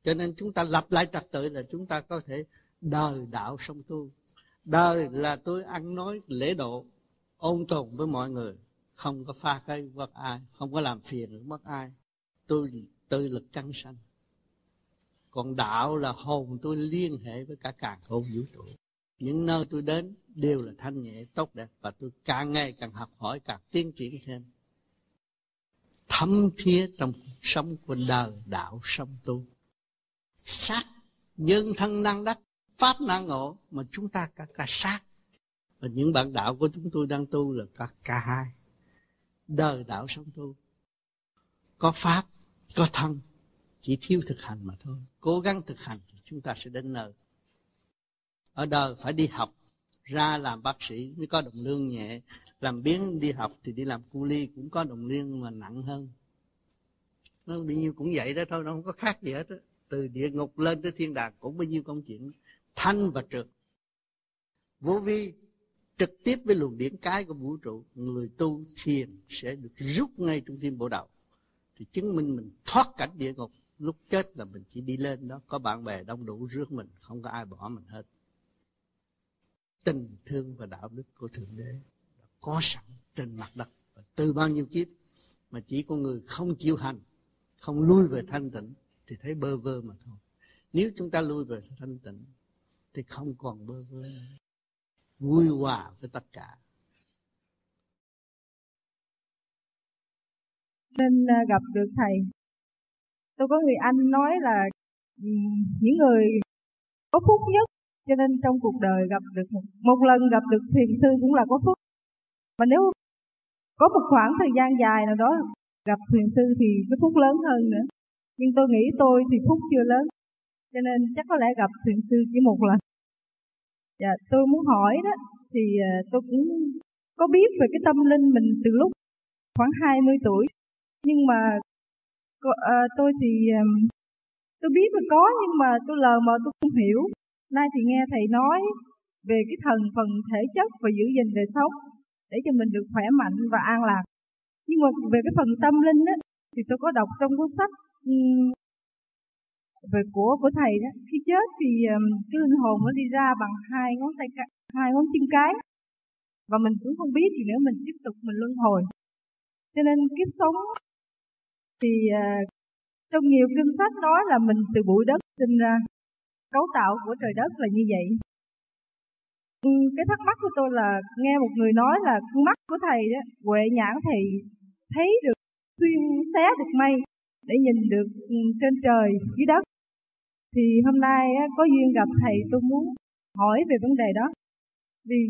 Cho nên chúng ta lập lại trật tự là chúng ta có thể đời đạo song tu. Đời là tôi ăn nói lễ độ, ôn tồn với mọi người, không có pha cây vật ai, không có làm phiền mất ai. Tôi tự lực căng sanh. Còn đạo là hồn tôi liên hệ với cả càng khôn vũ trụ. Những nơi tôi đến đều là thanh nhẹ, tốt đẹp và tôi càng ngày càng học hỏi, càng tiến triển thêm thấm thía trong sống của đời đạo sống tu. Sát nhân thân năng đắc, pháp năng ngộ mà chúng ta cả cả sát và những bạn đạo của chúng tôi đang tu là cả cả hai. Đời đạo sống tu, có pháp, có thân, chỉ thiếu thực hành mà thôi. Cố gắng thực hành thì chúng ta sẽ đến nơi. Ở đời phải đi học, ra làm bác sĩ mới có đồng lương nhẹ làm biến đi học thì đi làm cu ly cũng có đồng liên mà nặng hơn. Nó bao nhiêu cũng vậy đó thôi nó không có khác gì hết đó từ địa ngục lên tới thiên đàng cũng bao nhiêu công chuyện thanh và trực, vô vi trực tiếp với luồng điển cái của vũ trụ người tu thiền sẽ được rút ngay trong tim bộ đầu thì chứng minh mình thoát cảnh địa ngục lúc chết là mình chỉ đi lên đó có bạn bè đông đủ rước mình không có ai bỏ mình hết. Tình thương và đạo đức của thượng đế có sẵn trên mặt đất. Từ bao nhiêu kiếp mà chỉ có người không chịu hành không lui về thanh tịnh thì thấy bơ vơ mà thôi. Nếu chúng ta lui về thanh tịnh thì không còn bơ vơ. Vui hòa với tất cả. Nên à, gặp được thầy. Tôi có người anh nói là ừ, những người có phúc nhất cho nên trong cuộc đời gặp được một, một lần gặp được thiền sư cũng là có phúc mà nếu có một khoảng thời gian dài nào đó gặp thiền sư thì cái phúc lớn hơn nữa. Nhưng tôi nghĩ tôi thì phúc chưa lớn. Cho nên chắc có lẽ gặp thiền sư chỉ một lần. Dạ tôi muốn hỏi đó thì ờ, tôi cũng có biết về cái tâm linh mình từ lúc khoảng 20 tuổi. Nhưng mà ờ, tôi thì ờ, tôi biết là có nhưng mà tôi lờ mờ tôi không hiểu. Nay thì nghe thầy nói về cái thần phần thể chất và giữ gìn đời sống để cho mình được khỏe mạnh và an lạc. Nhưng mà về cái phần tâm linh á, thì tôi có đọc trong cuốn sách về của của thầy đó. Khi chết thì cái linh hồn nó đi ra bằng hai ngón tay hai ngón chân cái. Và mình cũng không biết gì nữa, mình tiếp tục mình luân hồi. Cho nên kiếp sống thì ờ, trong nhiều kinh sách nói là mình từ bụi đất sinh ra. Cấu tạo của trời đất là như vậy. Ừ, cái thắc mắc của tôi là nghe một người nói là mắt của thầy đó, huệ nhãn thầy thấy được, xuyên xé được mây để nhìn được ừ, trên trời, dưới đất. Thì hôm nay có duyên gặp thầy, tôi muốn hỏi về vấn đề đó. Vì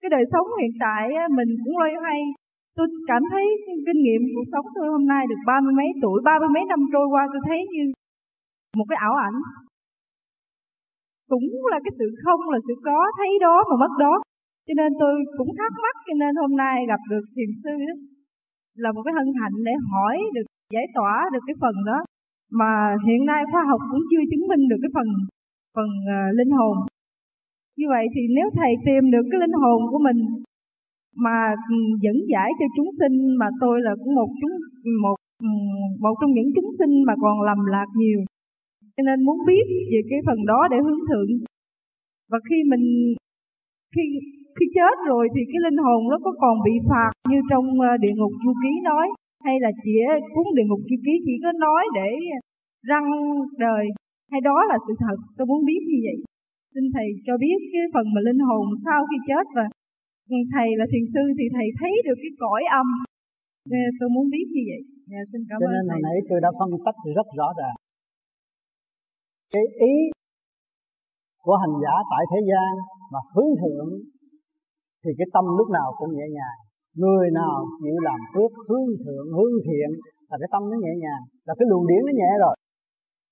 cái đời sống hiện tại mình cũng loay hoay. Tôi cảm thấy kinh nghiệm cuộc sống tôi hôm nay được ba mươi mấy tuổi, ba mươi mấy năm trôi qua, tôi thấy như một cái ảo ảnh cũng là cái sự không là sự có thấy đó mà mất đó. Cho nên tôi cũng thắc mắc cho nên hôm nay gặp được thiền sư đó là một cái hân hạnh để hỏi được giải tỏa được cái phần đó. Mà hiện nay khoa học cũng chưa chứng minh được cái phần phần uh, linh hồn. Như vậy thì nếu thầy tìm được cái linh hồn của mình mà ừ, dẫn giải cho chúng sinh mà tôi là cũng một chúng một ừ, một trong những chúng sinh mà còn lầm lạc nhiều cho nên muốn biết về cái phần đó để hướng thượng. Và khi mình khi khi chết rồi thì cái linh hồn nó có còn bị phạt như trong ờ, địa ngục du ký nói hay là chỉ cuốn địa ngục du ký chỉ có nói để răng đời. Hay đó là sự thật tôi muốn biết như vậy. Xin thầy cho biết cái phần mà linh hồn sau khi chết và thầy là thiền sư thì thầy thấy được cái cõi âm. Tôi muốn biết như vậy. Dạ, xin cảm cho nên hồi nãy tôi đã phân tích rất rõ ràng cái ý của hành giả tại thế gian mà hướng thượng thì cái tâm lúc nào cũng nhẹ nhàng. Người nào chịu làm phước, hướng thượng, hướng thiện là cái tâm nó nhẹ nhàng, là cái luồng điển nó nhẹ rồi.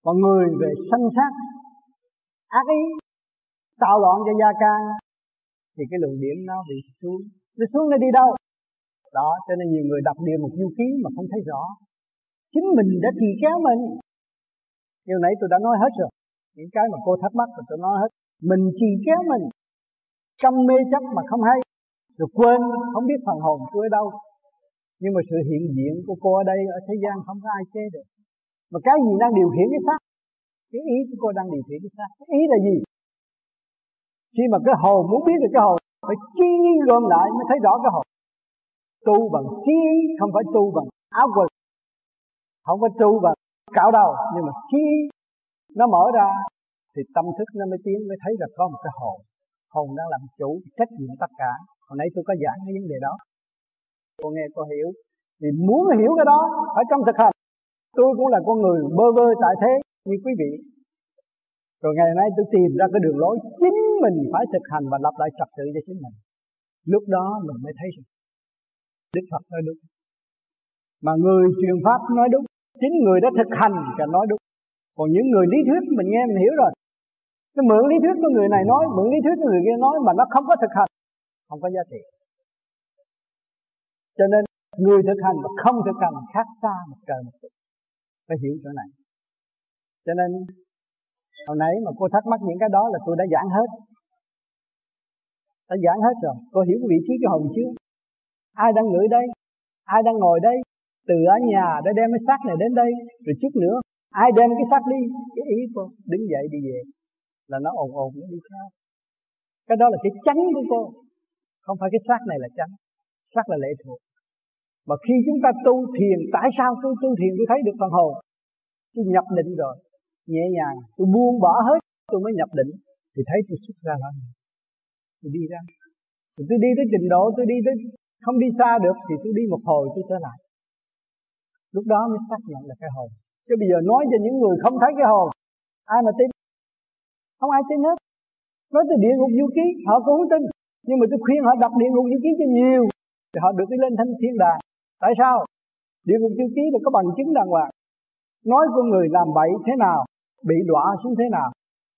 Còn người về sân sát, ác ý, tạo loạn cho gia can thì cái luồng điển nó bị xuống. Nó xuống nó đi đâu? Đó, cho nên nhiều người đọc điều một du ký mà không thấy rõ. Chính mình đã trì kéo mình như nãy tôi đã nói hết rồi. Những cái mà cô thắc mắc là tôi nói hết. Mình trì kéo mình trong mê chấp mà không hay. Rồi quên, không biết phần hồn tôi ở đâu. Nhưng mà sự hiện diện của cô ở đây, ở thế gian không có ai chế được. Mà cái gì đang điều khiển cái xác? Cái ý của cô đang điều khiển cái xác. Cái ý là gì? Khi mà cái hồn muốn biết được cái hồn, phải chi gom lại mới thấy rõ cái hồn. Tu bằng trí, không phải tu bằng áo quần. Không có tu bằng cạo đầu, nhưng mà khi nó mở ra thì tâm thức nó mới tiến, mới thấy là có một cái hồn. Hồn đang làm chủ trách nhiệm tất cả. Hồi nãy tôi có giảng cái vấn đề đó. Cô nghe, cô hiểu. Thì muốn hiểu cái đó, phải trong thực hành. Tôi cũng là con người bơ vơ tại thế, như quý vị. Rồi ngày nay tôi tìm ra cái đường lối chính mình phải thực hành và lập lại trật tự cho chính mình. Lúc đó mình mới thấy rằng đức phật nói đúng. Mà người truyền pháp nói đúng chính người đã thực hành và nói đúng. Còn những người lý thuyết, mình nghe, mình hiểu rồi. Cái mượn lý thuyết của người này nói, mượn lý thuyết của người kia nói mà nó không có thực hành, không có giá trị. Cho nên, người thực hành và không thực hành, khác xa một trời một vực. Phải hiểu chỗ này. Cho nên, hồi nãy mà cô thắc mắc những cái đó là tôi đã giảng hết. Đã giảng hết rồi. Cô hiểu cái vị trí cái hồn chưa ai đang ngửi đây? Ai đang ngồi đây? Từ ở nhà để đem cái xác này đến đây, rồi chút nữa, ai đem cái xác đi? Cái ý cô đứng dậy đi về, là nó ồn ồn nó đi theo. Cái đó là cái chánh của cô, không phải cái xác này là chánh. Xác là lệ thuộc. Mà khi chúng ta tu thiền, tại sao tôi tu thiền tôi thấy được phần hồn? Tôi nhập định rồi, nhẹ nhàng, tôi buông bỏ hết, tôi mới nhập định. Thì thấy tôi xuất ra là tôi đi ra. Rồi tôi đi tới trình độ, tôi đi tới, không đi xa được, thì tôi đi một hồi tôi trở lại lúc đó mới xác nhận là cái hồn. Chứ bây giờ nói cho những người không thấy cái hồn, ai mà tin? Không ai tin hết. Nói từ địa ngục du ký, họ cũng không tin. Nhưng mà tôi khuyên họ đọc địa ngục du ký cho nhiều, thì họ được đi lên thanh thiên đàng. Tại sao? Địa ngục du ký là có bằng chứng đàng hoàng. Nói con người làm bậy thế nào, bị đọa xuống thế nào.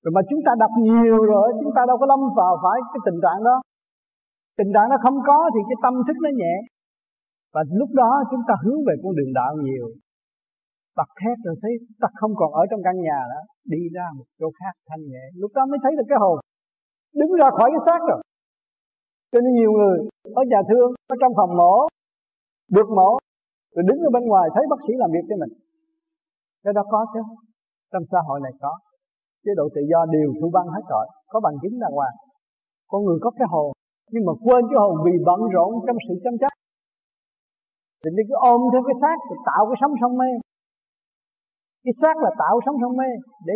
Rồi mà chúng ta đọc nhiều rồi, chúng ta đâu có lâm vào phải cái tình trạng đó. Tình trạng nó không có thì cái tâm thức nó nhẹ và lúc đó chúng ta hướng về con đường đạo nhiều. Bật thét rồi thấy ta không còn ở trong căn nhà đó, đi ra một chỗ khác thanh nhẹ. Lúc đó mới thấy được cái hồn. Đứng ra khỏi cái xác rồi. Cho nên nhiều người ở nhà thương, ở trong phòng mổ, được mổ, rồi đứng ở bên ngoài thấy bác sĩ làm việc cho mình. Cái đó có chứ. Trong xã hội này có. Chế độ tự do đều thu băng hết rồi. Có bằng chứng đàng hoàng. Con người có cái hồn, nhưng mà quên cái hồn vì bận rộn trong sự chăm chắc thì nó cứ ôm theo cái xác, thì tạo cái sống sông mê cái xác là tạo sống sông mê để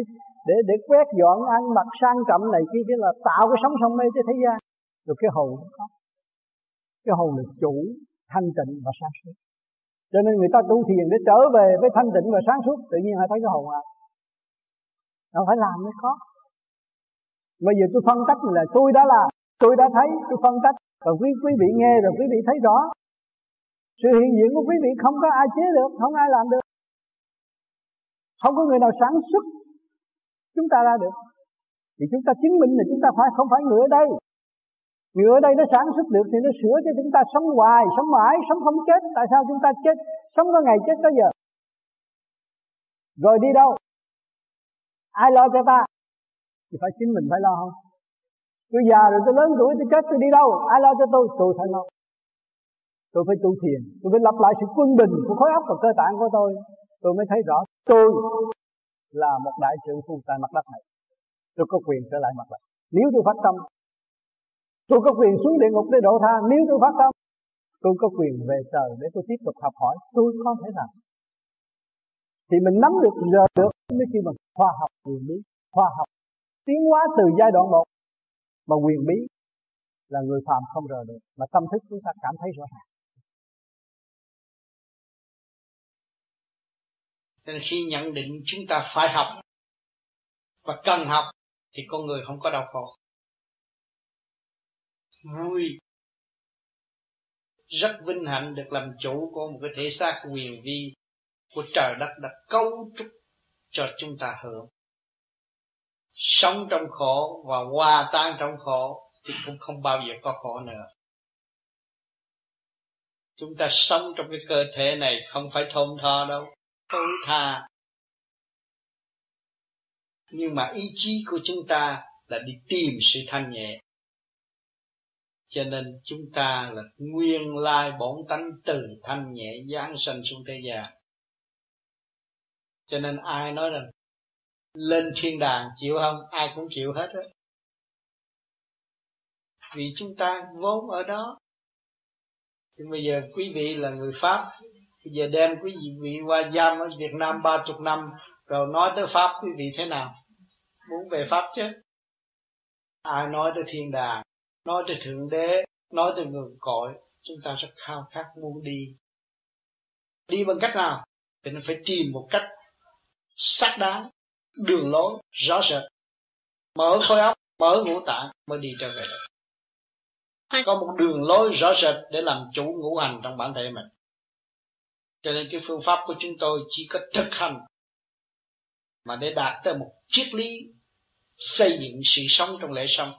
để để quét dọn ăn mặc sang trọng này kia kia là tạo cái sống sông mê cho thế gian. Rồi cái hồn nó có. Cái hồn là chủ, thanh tịnh và sáng suốt. Cho nên người ta tu thiền để trở về với thanh tịnh và sáng suốt, tự nhiên họ thấy cái hồn à. Nó phải làm mới khó. Bây giờ tôi phân tích là tôi đã làm tôi đã thấy, tôi phân tích. Và quý quý vị nghe rồi quý vị thấy rõ sự hiện diện của quý vị không có ai chế được, không ai làm được. Không có người nào sản xuất chúng ta ra được. Thì chúng ta chứng minh là chúng ta phải, không phải người ở đây. Người ở đây nó sản xuất được thì nó sửa cho chúng ta sống hoài, sống mãi, sống không chết. Tại sao chúng ta chết? Sống có ngày chết có giờ. Rồi đi đâu? Ai lo cho ta? Thì phải chính mình phải lo không? Tôi già rồi, tôi lớn tuổi, tôi chết, tôi đi đâu? Ai lo cho tôi? Tôi phải lo tôi phải tu thiền. Tôi phải lập lại sự quân bình của khối óc và cơ tạng của tôi. Tôi mới thấy rõ tôi là một đại trưởng phu tại mặt đất này. Tôi có quyền trở lại mặt đất. Nếu tôi phát tâm, tôi có quyền xuống địa ngục để độ tha. Nếu tôi phát tâm, tôi có quyền về trời để tôi tiếp tục học hỏi. Tôi có thể làm. Thì mình nắm được giờ được mới kêu bằng khoa học quyền bí, khoa học tiến hóa từ giai đoạn một. Mà quyền bí là người phàm không rời được. Mà tâm thức chúng ta cảm thấy rõ ràng. Nên khi nhận định chúng ta phải học và cần học, thì con người không có đau khổ. Vui rất vinh hạnh được làm chủ của một cái thể xác quyền vi của trời đất đã cấu trúc cho chúng ta hưởng. Sống trong khổ và hòa tan trong khổ thì cũng không bao giờ có khổ nữa. Chúng ta sống trong cái cơ thể này không phải thôn tho đâu tối tha. Nhưng mà ý chí của chúng ta là đi tìm sự thanh nhẹ. Cho nên chúng ta là nguyên lai bổn tánh từ thanh nhẹ giáng sanh xuống thế gian. Cho nên ai nói rằng lên thiên đàng chịu không? Ai cũng chịu hết á. Vì chúng ta vốn ở đó. Nhưng bây giờ quý vị là người pháp bây giờ đem quý vị qua giam ở việt nam ba chục năm rồi nói tới pháp quý vị thế nào? Muốn về pháp chứ? Ai nói tới thiên đàng nói tới thượng đế nói tới nguồn cội chúng ta rất khao khát muốn đi. Đi bằng cách nào? Thì nó phải tìm một cách xác đáng đường lối rõ rệt. Mở khối óc mở ngũ tạng mới đi trở về. Được có một đường lối rõ rệt để làm chủ ngũ hành trong bản thể mình cho nên cái phương pháp của chúng tôi chỉ có thực hành mà để đạt tới một triết lý xây dựng sự sống trong lễ sống.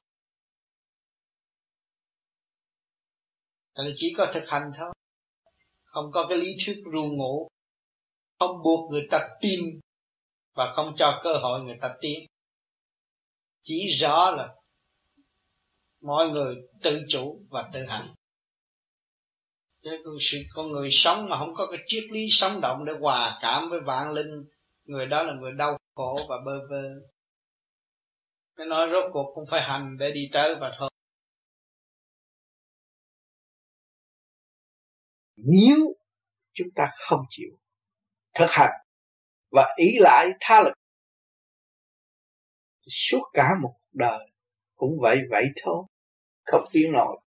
Là chỉ có thực hành thôi. Không có cái lý thuyết ru ngủ. Không buộc người ta tin và không cho cơ hội người ta tiến. Chỉ rõ là mọi người tự chủ và tự hành. Nên sự con người sống mà không có cái triết lý sống động để hòa cảm với vạn linh, người đó là người đau khổ và bơ vơ. Cái nói rốt cuộc cũng phải hành để đi tới và thôi. Nếu chúng ta không chịu thực hành và ý lại tha lực, suốt cả một đời cũng vậy vậy thôi. Không tiến nổi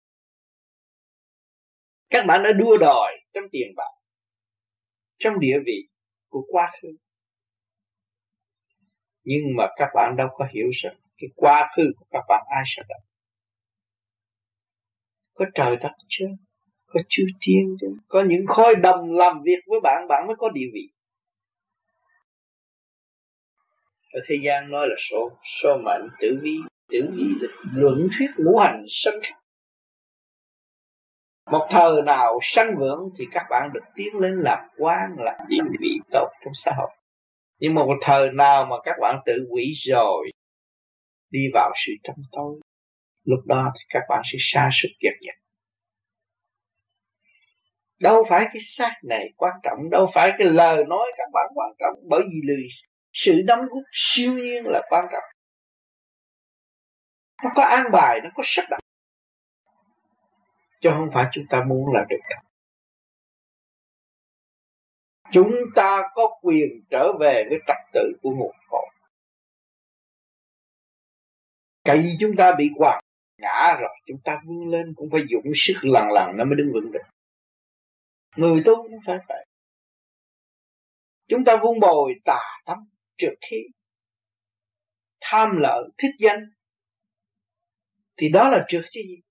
các bạn đã đua đòi trong tiền bạc, trong địa vị của quá khứ. Nhưng mà các bạn đâu có hiểu rằng cái quá khứ của các bạn ai sẽ gặp có trời đất chưa có chư thiên chứ, có những khối đồng làm việc với bạn bạn mới có địa vị. Ở thế gian nói là số số mệnh, tử vi tử vi là luận thuyết ngũ hành sanh khắc một thời nào sanh vượng thì các bạn được tiến lên làm quan, làm địa vị tốt trong xã hội. Nhưng mà một thời nào mà các bạn tự quỷ rồi, đi vào sự trong tối, lúc đó thì các bạn sẽ xa sức kiệt nhật đâu phải cái xác này quan trọng, đâu phải cái lời nói các bạn quan trọng, bởi vì lời sự đóng góp siêu nhiên là quan trọng. Nó có an bài, nó có sắp đặt chứ không phải chúng ta muốn là được đâu chúng ta có quyền trở về với trật tự của nguồn cội. Cái gì chúng ta bị quạt ngã rồi, chúng ta vươn lên cũng phải dụng sức lần lần nó mới đứng vững được. Người tu cũng phải vậy. Chúng ta vun bồi tà tâm trượt khí tham lợi thích danh, thì đó là trượt chứ gì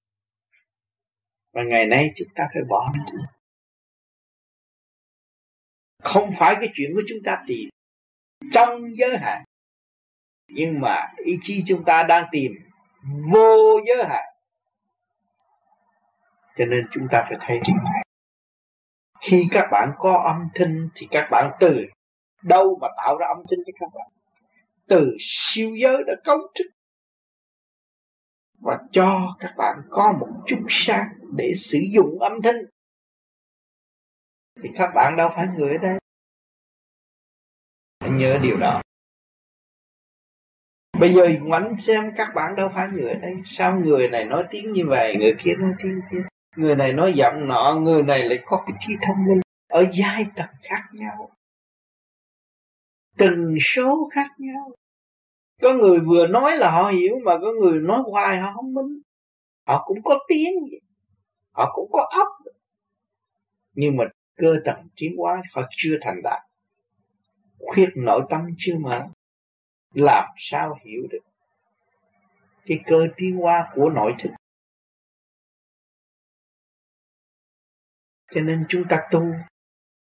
và ngày nay chúng ta phải bỏ nó. Không phải cái chuyện của chúng ta tìm trong giới hạn. Nhưng mà ý chí chúng ta đang tìm vô giới hạn. Cho nên chúng ta phải thấy điều này khi các bạn có âm thanh thì các bạn từ đâu mà tạo ra âm thanh cho các bạn? Từ siêu giới đã cấu trúc và cho các bạn có một chút sáng để sử dụng âm thanh. Thì các bạn đâu phải người ở đây. Hãy nhớ điều đó. Bây giờ ngoảnh xem các bạn đâu phải người ở đây. Sao người này nói tiếng như vậy, Người kia nói tiếng kia Người này nói giọng nọ, Người này lại có cái trí thông minh Ở giai tầng khác nhau. Từng số khác nhau. Có người vừa nói là họ hiểu Mà có người nói hoài họ không minh. Họ cũng có tiếng Họ cũng có óc Nhưng mà cơ tầng tiến hóa, họ chưa thành đạt. Khuyết nội tâm chưa mở. Làm sao hiểu được? Cái cơ tiến hóa của nội thức. Cho nên chúng ta tu,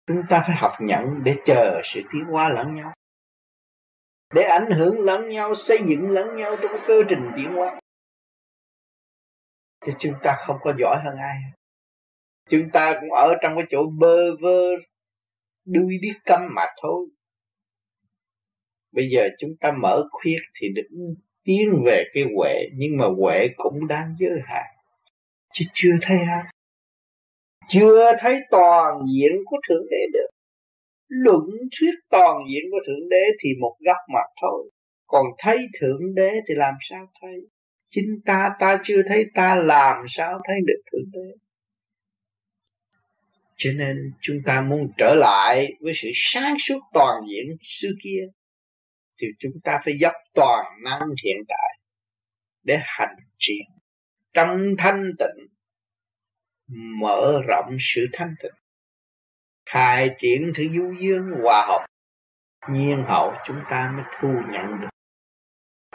chúng ta phải học nhận để chờ sự tiến hóa lẫn nhau để ảnh hưởng lẫn nhau, xây dựng lẫn nhau trong cơ trình tiến hóa. Thì chúng ta không có giỏi hơn ai. Chúng ta cũng ở trong cái chỗ bơ vơ, đuôi biết câm mà thôi. Bây giờ chúng ta mở khuyết thì được tiến về cái huệ, nhưng mà huệ cũng đang giới hạn. Chứ chưa thấy ai. Chưa thấy toàn diện của thượng đế được luận thuyết toàn diện của thượng đế thì một góc mặt thôi. Còn thấy thượng đế thì làm sao thấy? Chính ta ta chưa thấy, ta làm sao thấy được thượng đế? Cho nên chúng ta muốn trở lại với sự sáng suốt toàn diện xưa kia, thì chúng ta phải dốc toàn năng hiện tại để hành triển trong thanh tịnh, mở rộng sự thanh tịnh khai triển thứ du dương hòa hợp. Nhiên hậu chúng ta mới thu nhận được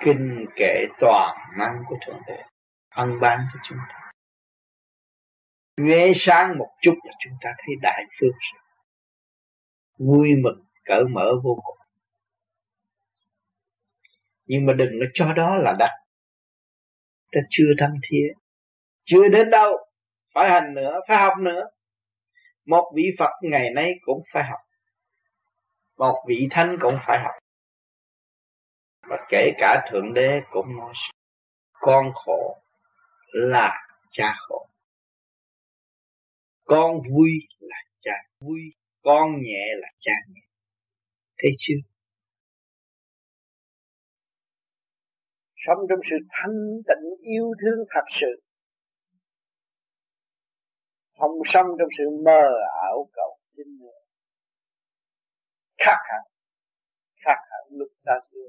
kinh kệ toàn năng của thượng đế, ân ban cho chúng ta. Nghe sáng một chút là chúng ta thấy đại phương rồi vui mừng cởi mở vô cùng. Nhưng mà đừng có cho đó là đặt ta chưa thâm thiết chưa đến đâu. Phải hành nữa, phải học nữa một vị phật ngày nay cũng phải học. Một vị thánh cũng phải học. Và kể cả thượng đế cũng nói con khổ là cha khổ. Con vui là cha vui. Con nhẹ là cha nhẹ. Thấy chưa? Sống trong sự thanh tịnh yêu thương thật sự không sống trong sự mơ ảo cầu xin nữa. Khác hẳn khác hẳn lúc ta xưa.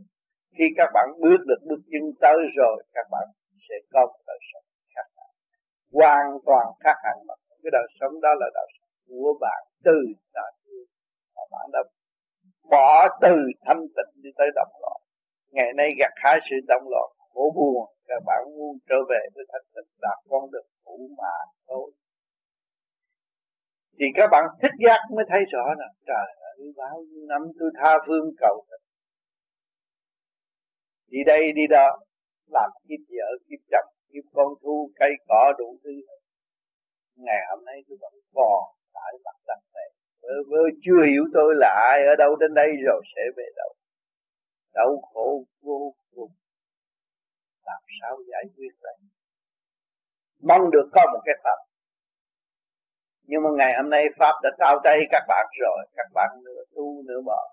Khi các bạn bước được bước chân tới rồi, các bạn sẽ có một đời sống khác hẳn. Hoàn toàn khác hẳn mà. Cái đời sống đó là đời sống của bạn từ xa xưa. Mà bạn đã bỏ từ thanh tịnh đi tới động loạn. Ngày nay gặt hái sự động loạn, khổ buồn, các bạn muốn trở về với thanh tịnh đạt con được cũ mà thôi thì các bạn thích giác mới thấy rõ là trời ơi, bao nhiêu năm tôi tha phương cầu thật. Đi đây, đi đó, làm kiếp vợ, kiếp chồng, kiếp con thu, cây cỏ, đủ thứ. Ngày hôm nay tôi vẫn còn tại mặt đất này. Vơ vơ, chưa hiểu tôi là ai, ở đâu đến đây rồi sẽ về đâu. Đau khổ vô cùng. Làm sao giải quyết đây? Mong được có một cái tập nhưng mà ngày hôm nay pháp đã trao tay các bạn rồi, các bạn nửa tu nửa bỏ.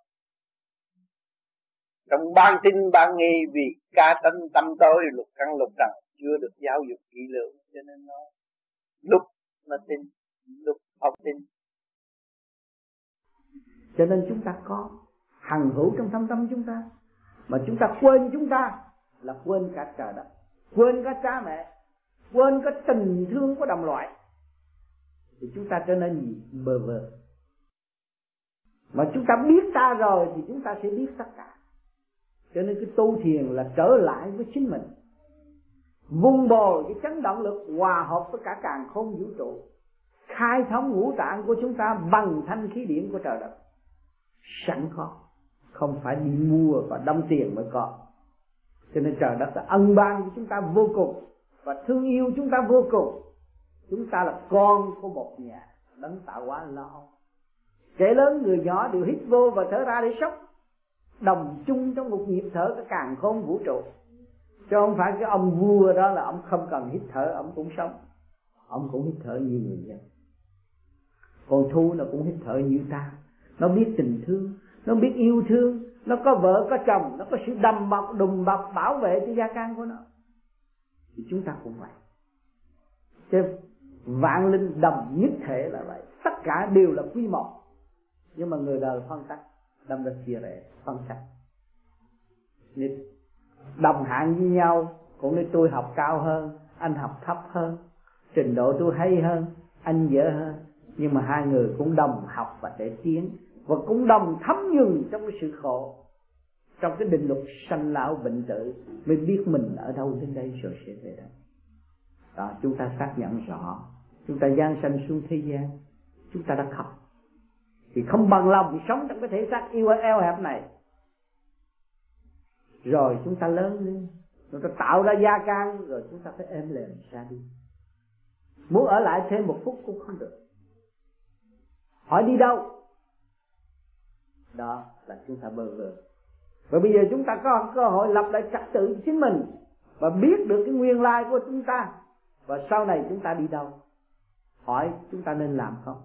Trong ban tin, ban nghi, vì ca tâm tâm tối, lục căn lục trần, chưa được giáo dục kỹ lưỡng, cho nên nó lúc nó tin lúc không tin. Cho nên chúng ta có hằng hữu trong thâm tâm chúng ta, mà chúng ta quên chúng ta là quên cả trời đất, quên cả cha mẹ, quên cả tình thương của đồng loại thì chúng ta trở nên gì bờ vờ mà chúng ta biết ta rồi thì chúng ta sẽ biết tất cả. Cho nên cái tu thiền là trở lại với chính mình. Vun bồi cái chấn động lực hòa hợp với cả càng không vũ trụ. Khai thông ngũ tạng của chúng ta bằng thanh khí điển của trời đất. Sẵn có. Không phải đi mua và đâm tiền mới có. Cho nên trời đất đã ân ban cho chúng ta vô cùng và thương yêu chúng ta vô cùng chúng ta là con của một nhà đấng tạo hóa lo. Kẻ lớn người nhỏ đều hít vô và thở ra để sống đồng chung trong một nhịp thở cái càng khôn vũ trụ. Chứ không phải cái ông vua đó là ông không cần hít thở, ông cũng sống. Ông cũng hít thở như người dân. Còn thu nó cũng hít thở như ta. Nó biết tình thương, nó biết yêu thương. Nó có vợ, có chồng, nó có sự đầm bọc đùm bọc bảo vệ cho gia can của nó. Thì chúng ta cũng vậy. Chứ vạn linh đồng nhất thể là vậy. Tất cả đều là quy một nhưng mà người đời phân tách đâm ra chia rẽ, phân tách đồng hạng với nhau, cũng như tôi học cao hơn, anh học thấp hơn, trình độ tôi hay hơn, anh dở hơn. Nhưng mà hai người cũng đồng học và để tiến, và cũng đồng thấm nhuần trong cái sự khổ, trong cái định luật sanh lão bệnh tử, mới biết mình ở đâu đến đây rồi sẽ về đâu đó, chúng ta xác nhận rõ chúng ta gian sanh xuống thế gian, chúng ta đã học thì không bằng lòng sống trong cái thể xác yêu eo hẹp này. Rồi chúng ta lớn lên chúng ta tạo ra gia can, rồi chúng ta phải êm lềm ra đi. Muốn ở lại thêm một phút cũng không được. Hỏi đi đâu? Đó là chúng ta bơ vơ. Và bây giờ chúng ta có cơ hội lập lại trật tự chính mình và biết được cái nguyên lai của chúng ta. Và sau này chúng ta đi đâu? Hỏi chúng ta nên làm không?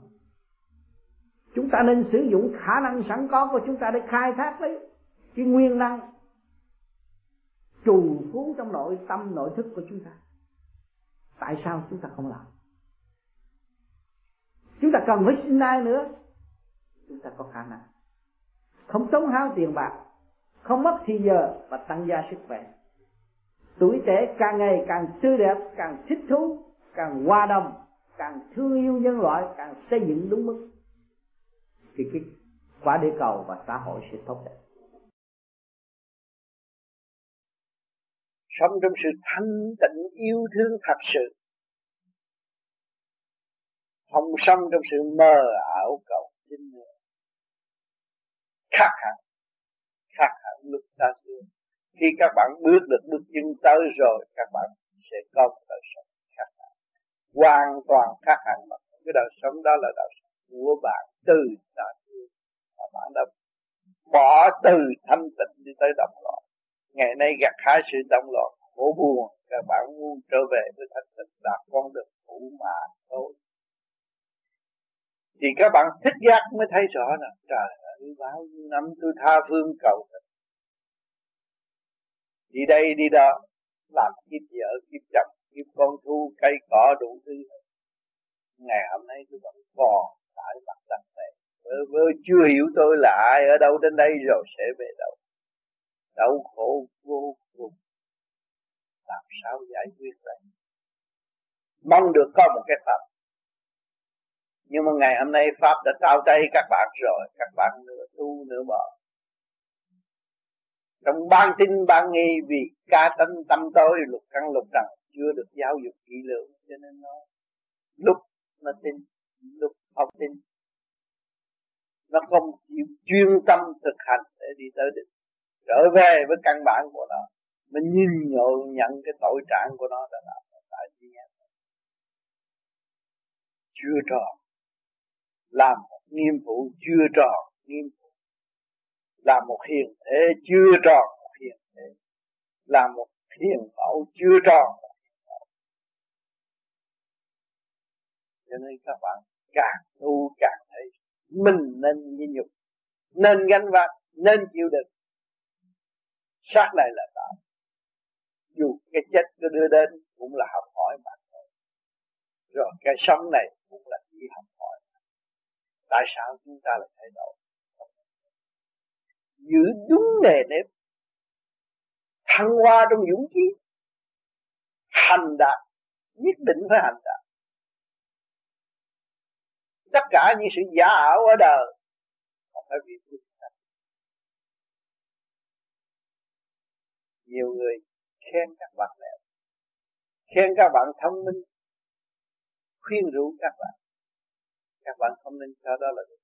Chúng ta nên sử dụng khả năng sẵn có của chúng ta để khai thác lấy cái nguyên năng trù phú trong nội tâm, nội thức của chúng ta. Tại sao chúng ta không làm? Chúng ta cần phải sinh ai nữa. Chúng ta có khả năng. Không tốn hao tiền bạc, không mất thì giờ và tăng gia sức khỏe. Tuổi trẻ càng ngày càng tươi đẹp, càng thích thú, càng hòa đồng càng thương yêu nhân loại, càng xây dựng đúng mức. Thì cái quả địa cầu và xã hội sẽ tốt đẹp. Sống trong sự thanh tịnh yêu thương thật sự. Không sống trong sự mơ ảo cầu tin nữa. Khác hẳn. Khác hẳn lúc ta xưa. Khi các bạn bước được bước chân tới rồi, các bạn sẽ có một đời hoàn toàn khác hẳn mà. Cái đời sống đó là đời sống của bạn từ xa xưa. Và bạn đã bỏ từ thanh tịnh đi tới động loạn. Ngày nay gặt hái sự động loạn khổ buồn các bạn muốn trở về với thanh tịnh, đạt con đường phụ mà thôi. Thì các bạn thích giác mới thấy rõ là trời ơi, bao nhiêu năm tôi tha phương cầu tình đi đây, đi đó, làm kiếp vợ, kiếp chồng kiếp con thu cây cỏ đủ thứ. Ngày hôm nay tôi vẫn còn tại mặt đất này. Vơ vơ chưa hiểu tôi là ai, ở đâu đến đây rồi sẽ về đâu. Đau khổ vô cùng. Làm sao giải quyết đây mong được có một cái pháp. Nhưng mà ngày hôm nay pháp đã trao tay các bạn rồi, các bạn nửa tu nửa bỏ trong ban tin ban nghi, vì ca tâm tâm tối lục căn lục trần chưa được giáo dục kỹ lưỡng, cho nên nó lúc nó tin, lúc không tin. Nó không chịu chuyên tâm thực hành để đi tới đích. Trở về với căn bản của nó mình nhìn nhận nhận cái tội trạng của nó đã làm tại vì chưa tròn. Làm một nghiêm vụ chưa tròn nghiêm vụ làm một hiền thế chưa tròn, một hiền thế. Làm một hiền mẫu chưa tròn một hiền mẫu cho nên các bạn càng tu càng thấy mình nên nhịn nhục, nên gánh vác, nên chịu đựng. Sát này là tạo dù cái chết có đưa đến cũng là học hỏi mà thôi. Rồi cái sống này cũng là chỉ học hỏi tại sao chúng ta lại thay đổi? Giữ đúng nề nếp, thăng hoa trong dũng khí hành đạt, nhất định phải hành đạt tất cả những sự giả ảo ở đời. Không phải vì chúng ta nhiều người khen các bạn đẹp, khen các bạn thông minh khuyên rủ các bạn. Các bạn không nên cho đó là được.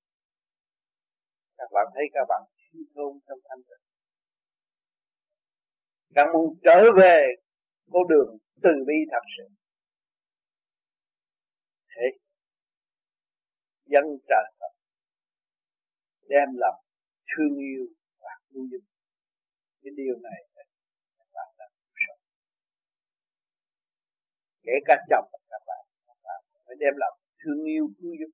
Các bạn thấy các bạn thiếu thốn trong thanh tịnh. Các muốn trở về con đường từ bi thật sự. Thế dân trời Phật đem lòng thương yêu và cứu giúp cái điều này các bạn đã sống. Kể cả chồng các bạn các bạn phải đem lòng thương yêu cứu giúp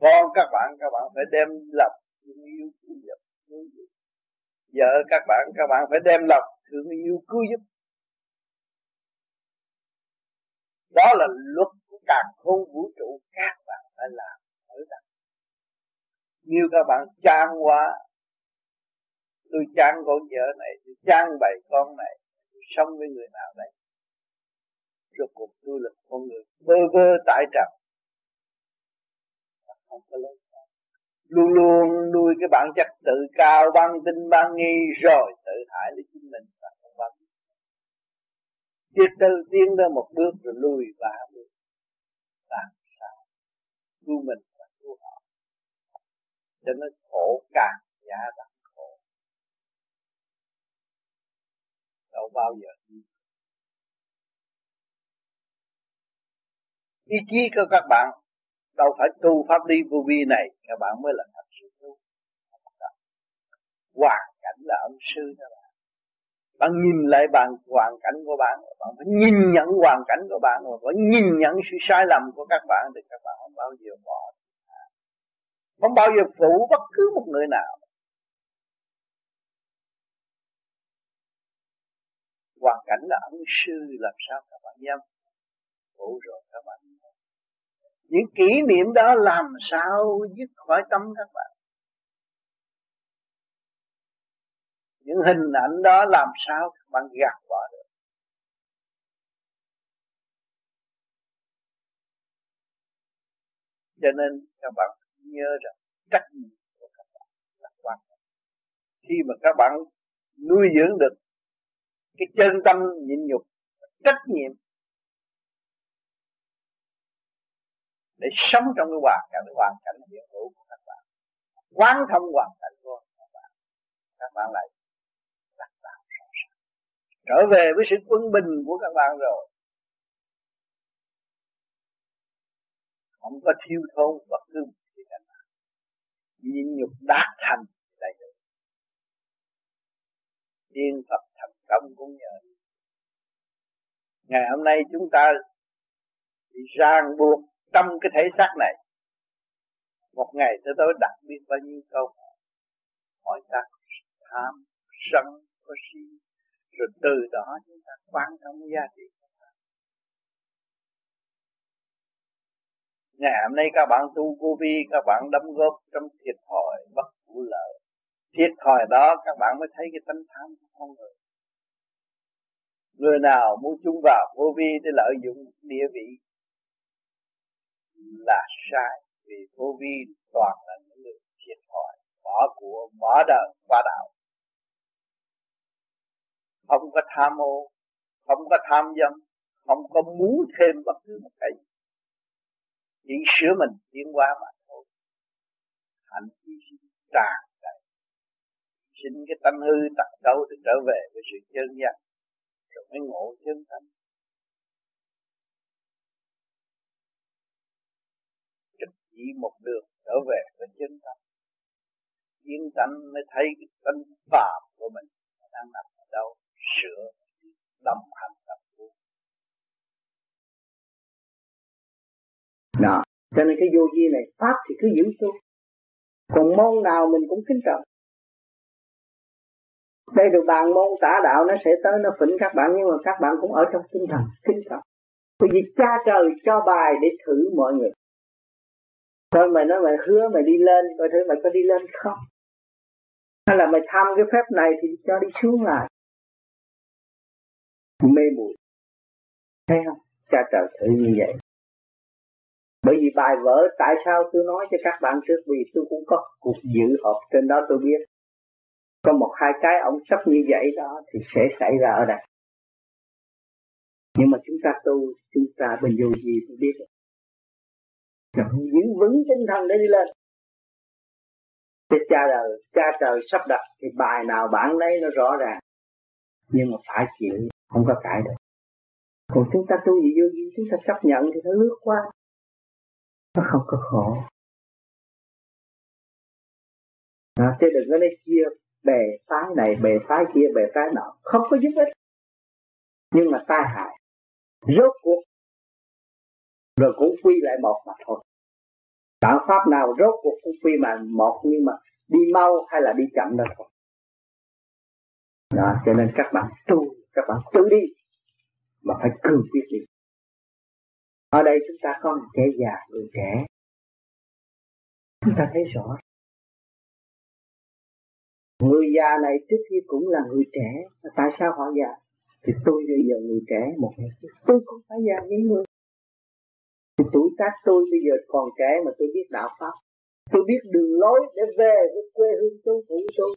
con các bạn các bạn phải đem lòng thương yêu cứu giúp vợ các bạn các bạn phải đem lòng thương yêu cứu giúp đó là luật của càng khôn vũ trụ, các bạn phải làm ở đây như các bạn chán quá, tôi chán con vợ này, tôi chán bày con này, tôi sống với người nào đây? Rốt cuộc tôi là con người bơ vơ tại trần. Không có lớn luôn luôn nuôi cái bản chất tự cao băng tinh băng nghi, rồi tự hại lấy chính mình và không băng Tiết từ tiến ra một bước rồi lùi ba bước làm sao? Cứu mình cho nó khổ càng giá đặng khổ. Đâu bao giờ ý chí của các bạn, đâu phải tu pháp đi vô vi này, các bạn mới là thật sự tu. Hoàn cảnh là ông sư đó bạn. Bạn nhìn lại bạn, hoàn cảnh của bạn bạn phải nhìn nhận hoàn cảnh của bạn và phải nhìn nhận sự sai lầm của các bạn, thì các bạn không bao giờ bỏ không bao giờ phụ bất cứ một người nào. Hoàn cảnh là ân sư, làm sao các bạn nhâm? Phụ rồi các bạn những kỷ niệm đó làm sao dứt khỏi tâm các bạn? Những hình ảnh đó làm sao các bạn gạt bỏ được? Cho nên các bạn nhớ rằng trách nhiệm của các bạn là quan trọng. Khi mà các bạn nuôi dưỡng được cái chân tâm nhịn nhục, trách nhiệm để sống trong cái hoàn cảnh hoàn cảnh hiện hữu của các bạn, quán thông hoàn cảnh của các bạn các bạn lại đặt đạo trở về với sự quân bình của các bạn rồi. Không có thiếu thốn bất cứ nhịn nhục đạt thành đầy đủ tiên Phật thành công cũng nhờ ngày hôm nay chúng ta bị ràng buộc trong cái thể xác này. Một ngày tới tối đặt biệt bao nhiêu câu hỏi. Ta tham sân có si. Rồi từ đó chúng ta quan thông giá trị. Ngày hôm nay các bạn tu cô vi, các bạn đóng góp trong thiệt thòi bất vụ lợi. Thiệt thòi đó các bạn mới thấy cái tánh tham của con người. Người nào muốn chung vào vô vi để lợi dụng địa vị là sai, vì vô vi toàn là những người thiệt thòi, bỏ của, bỏ đời qua đạo. Không có tham ô, không có tham dâm, không có muốn thêm bất cứ một cái gì chỉ sửa mình tiến hóa mà thôi. Hạnh hy sinh tràn đầy. Xin cái tâm hư tật xấu để trở về với sự chân giác. Rồi mới ngộ chân thành, trực chỉ một đường trở về với chân thành yên tâm mới thấy cái tâm phạm của mình đang nằm ở đâu. Sửa đồng hành tập. Đó. Cho nên cái vô vi này pháp thì cứ giữ tu còn môn nào mình cũng kính trọng. Đây được bàn môn tả đạo, nó sẽ tới, nó phỉnh các bạn, nhưng mà các bạn cũng ở trong tinh thần kính trọng. Bởi vì cha trời cho bài để thử mọi người. Thôi mày nói mày hứa mày đi lên, coi thử mày có đi lên không? Hay là mày tham cái phép này thì cho đi xuống lại. Mê muội. Thấy không? Cha trời thử như vậy bởi vì bài vở tại sao tôi nói cho các bạn trước? Vì tôi cũng có cuộc dự họp trên đó, tôi biết. Có một hai cái ông sắp như vậy đó thì sẽ xảy ra ở đây. Nhưng mà chúng ta tu, chúng ta bình dù gì tôi biết. Chẳng giữ vững tinh thần để đi lên. Cái cha đời, cha trời sắp đặt thì bài nào bạn lấy nó rõ ràng. Nhưng mà phải chịu, không có cãi được. Còn chúng ta tu gì vô gì, chúng ta chấp nhận thì nó lướt qua nó không có khổ. À, đó, chứ đừng có lấy chia bề phái này bề phái kia bề phái nọ. Không có giúp ích. Nhưng mà tai hại. Rốt cuộc. Rồi cũng quy lại một mà thôi. Đạo pháp nào rốt cuộc cũng quy mà một nhưng mà đi mau hay là đi chậm đó thôi. Đó, cho nên các bạn tu các bạn tự đi. Mà phải cương quyết đi ở đây chúng ta có một trẻ già người trẻ. Chúng ta thấy rõ. Người già này trước kia cũng là người trẻ. Tại sao họ già? Thì tôi bây giờ người trẻ một ngày tôi cũng phải già như người. Thì tuổi tác tôi bây giờ còn trẻ mà tôi biết đạo pháp. Tôi biết đường lối để về với quê hương tôi phụ tôi.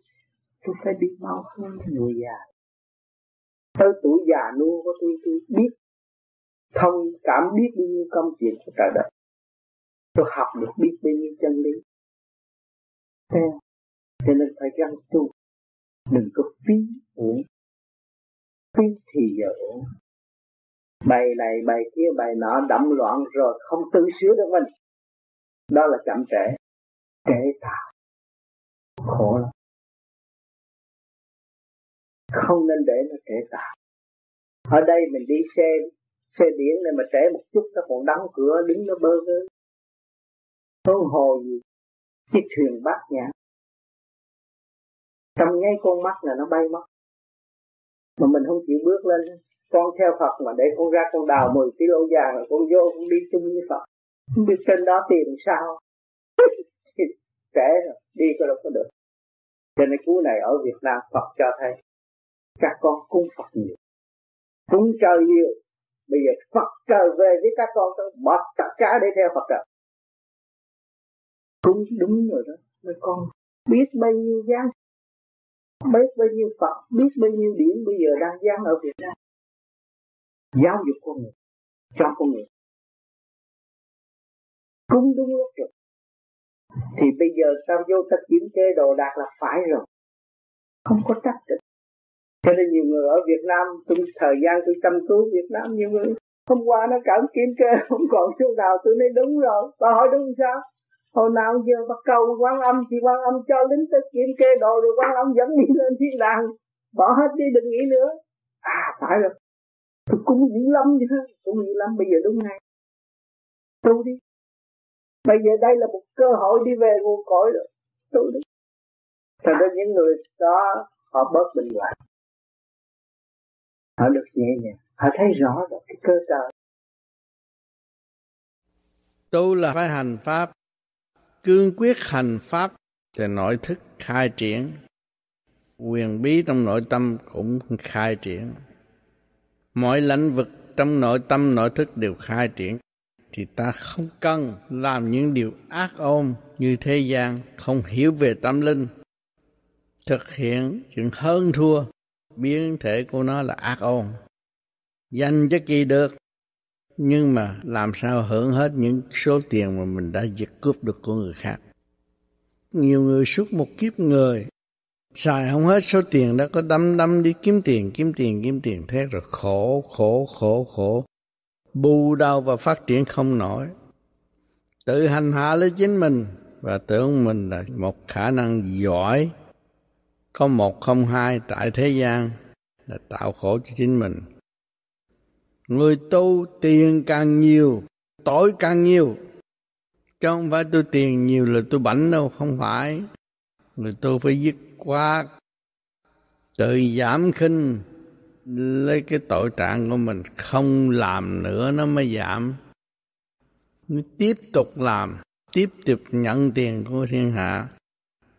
Tôi phải đi mau hơn người già. Tới tuổi già nua của tôi tôi biết thông cảm biết bao nhiêu công chuyện của trời đất. Tôi học được biết bao nhiêu chân lý. Thế à? cho nên phải gắng tu. Đừng có phí uổng. Phí thì giờ uổng. Bài này, bài kia, bài nọ đậm loạn rồi không tự sửa được mình. Đó là chậm trễ. Trễ tạo khổ lắm. Không nên để nó trễ tạo ở đây mình đi xe xe điện này mà trễ một chút, nó còn đóng cửa, đứng nó bơ vơ. Huống hồ gì. Chiếc thuyền bát nhã trong ngay con mắt là nó bay mất. Mà mình không chịu bước lên. Con theo Phật mà để con ra con đào 10 kg vàng rồi con vô con đi chung với Phật. Không biết trên đó tìm sao. Trễ rồi, đi có đâu có được. Cho nên cú này ở Việt Nam Phật cho thấy các con cung Phật nhiều. Cúng trời nhiều bây giờ Phật trở về với các con tôi bỏ tất cả để theo Phật trời cúng đúng rồi đó. Mấy con biết bao nhiêu gian biết bao nhiêu Phật, biết bao nhiêu điển bây giờ đang gian ở Việt Nam. Giáo dục con người, cho con người. Cúng đúng lúc rồi. Thì bây giờ sao vô ta kiểm kê đồ đạc là phải rồi. Không có trách được cho nên nhiều người ở Việt Nam tôi thời gian tôi chăm cứu Việt Nam, nhiều người, hôm qua nó cảm kiểm kê không còn chỗ nào. Tôi nói, đúng rồi. Bà hỏi, đúng sao? Hồi nào giờ bắt cầu quan âm, thì quan âm cho lính tới kiểm kê đồ, rồi quan âm dẫn đi lên thiên đàng. Bỏ hết đi đừng nghĩ nữa. À phải rồi. Tôi cũng dữ lắm chứ. Cũng dữ lắm, bây giờ đúng ngay. Tu đi. Bây giờ đây là một cơ hội đi về nguồn cội rồi. Tu đi. Thật ra những người đó, họ bớt bình loạn họ được nhẹ nhàng, họ thấy rõ được cái cơ sở. tu là phải hành pháp, cương quyết hành pháp thì nội thức khai triển. Quyền bí trong nội tâm cũng khai triển. Mọi lĩnh vực trong nội tâm, nội thức đều khai triển. Thì ta không cần làm những điều ác ôn như thế gian, không hiểu về tâm linh. Thực hiện chuyện hơn thua biến thể của nó là ác ôn. Danh cho kỳ được, nhưng mà làm sao hưởng hết những số tiền mà mình đã giật cướp được của người khác? Nhiều người suốt một kiếp người, xài không hết số tiền đã có đâm đâm đi kiếm tiền kiếm tiền kiếm tiền, thế rồi khổ khổ khổ khổ bù đau và phát triển không nổi. Tự hành hạ lấy chính mình và tưởng mình là một khả năng giỏi có một không hai tại thế gian là tạo khổ cho chính mình. Người tu tiền càng nhiều, tội càng nhiều. Chứ không phải tôi tiền nhiều là tôi bảnh đâu, không phải. Người tu phải dứt khoát, tự giảm khinh, lấy cái tội trạng của mình. Không làm nữa nó mới giảm. Nó tiếp tục làm, tiếp tục nhận tiền của thiên hạ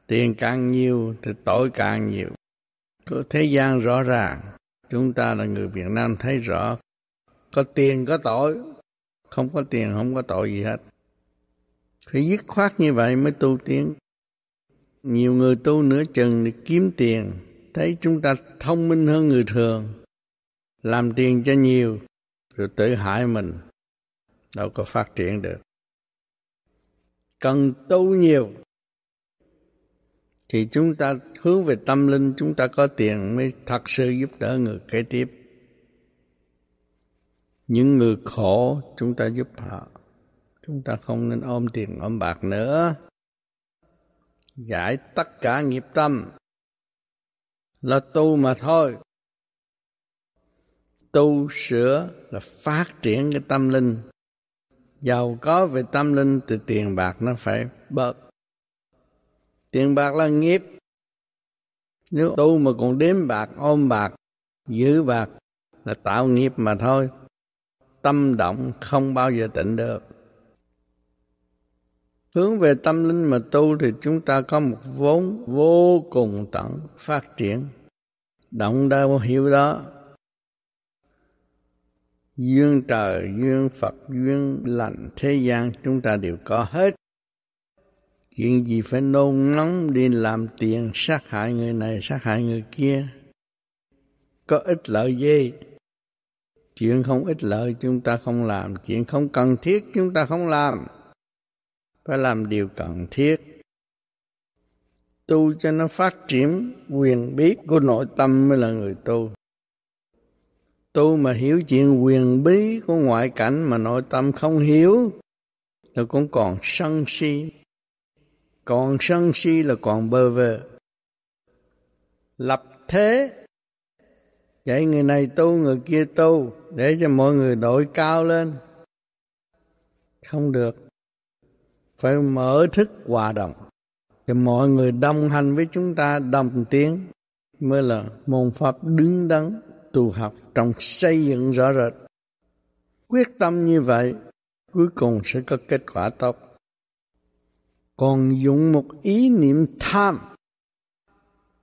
tiền càng nhiều thì tội càng nhiều. Có thế gian rõ ràng. Chúng ta là người việt nam thấy rõ. Có tiền, có tội. Không có tiền, không có tội gì hết. Phải dứt khoát như vậy mới tu tiến. Nhiều người tu nửa chừng để kiếm tiền. Thấy chúng ta thông minh hơn người thường. Làm tiền cho nhiều, rồi tự hại mình. Đâu có phát triển được. Cần tu nhiều thì chúng ta hướng về tâm linh, chúng ta có tiền mới thật sự giúp đỡ người kế tiếp. Những người khổ, chúng ta giúp họ. Chúng ta không nên ôm tiền, ôm bạc nữa. Giải tất cả nghiệp tâm. Là tu mà thôi. Tu sửa là phát triển cái tâm linh. Giàu có về tâm linh thì tiền bạc nó phải bớt tiền bạc là nghiệp. Nếu tu mà còn đếm bạc, ôm bạc, giữ bạc là tạo nghiệp mà thôi. Tâm động không bao giờ tịnh được. Hướng về tâm linh mà tu thì chúng ta có một vốn vô cùng tận phát triển. Động đâu hiểu đó. Duyên trời, duyên phật, duyên lành, thế gian chúng ta đều có hết chuyện gì phải nôn nóng đi làm tiền sát hại người này, sát hại người kia? Có ích lợi gì? Chuyện không ích lợi chúng ta không làm. Chuyện không cần thiết chúng ta không làm. Phải làm điều cần thiết. Tu cho nó phát triển quyền biết của nội tâm mới là người tu. Tu mà hiểu chuyện quyền bí của ngoại cảnh mà nội tâm không hiểu là cũng còn sân si còn sân si là còn bơ vơ. Lập thế dạy người này tu, người kia tu, để cho mọi người đội cao lên. Không được. Phải mở thức hòa đồng. Thì mọi người đồng hành với chúng ta đồng tiếng mới là môn pháp đứng đắn tu học trong xây dựng rõ rệt. Quyết tâm như vậy, cuối cùng sẽ có kết quả tốt còn dùng một ý niệm tham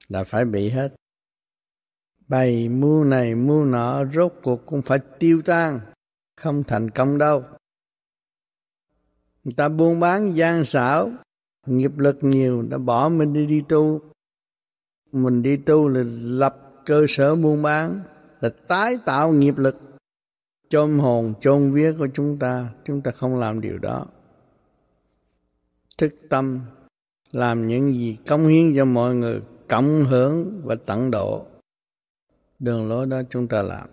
là phải bị hết. Bày mưu này mưu nọ rốt cuộc cũng phải tiêu tan, không thành công đâu. Người ta buôn bán gian xảo, nghiệp lực nhiều đã bỏ mình đi đi tu. Mình đi tu là lập cơ sở buôn bán, là tái tạo nghiệp lực. Chôn hồn, chôn vía của chúng ta chúng ta không làm điều đó thức tâm, làm những gì công hiến cho mọi người, cộng hưởng và tận độ. Đường lối đó chúng ta làm.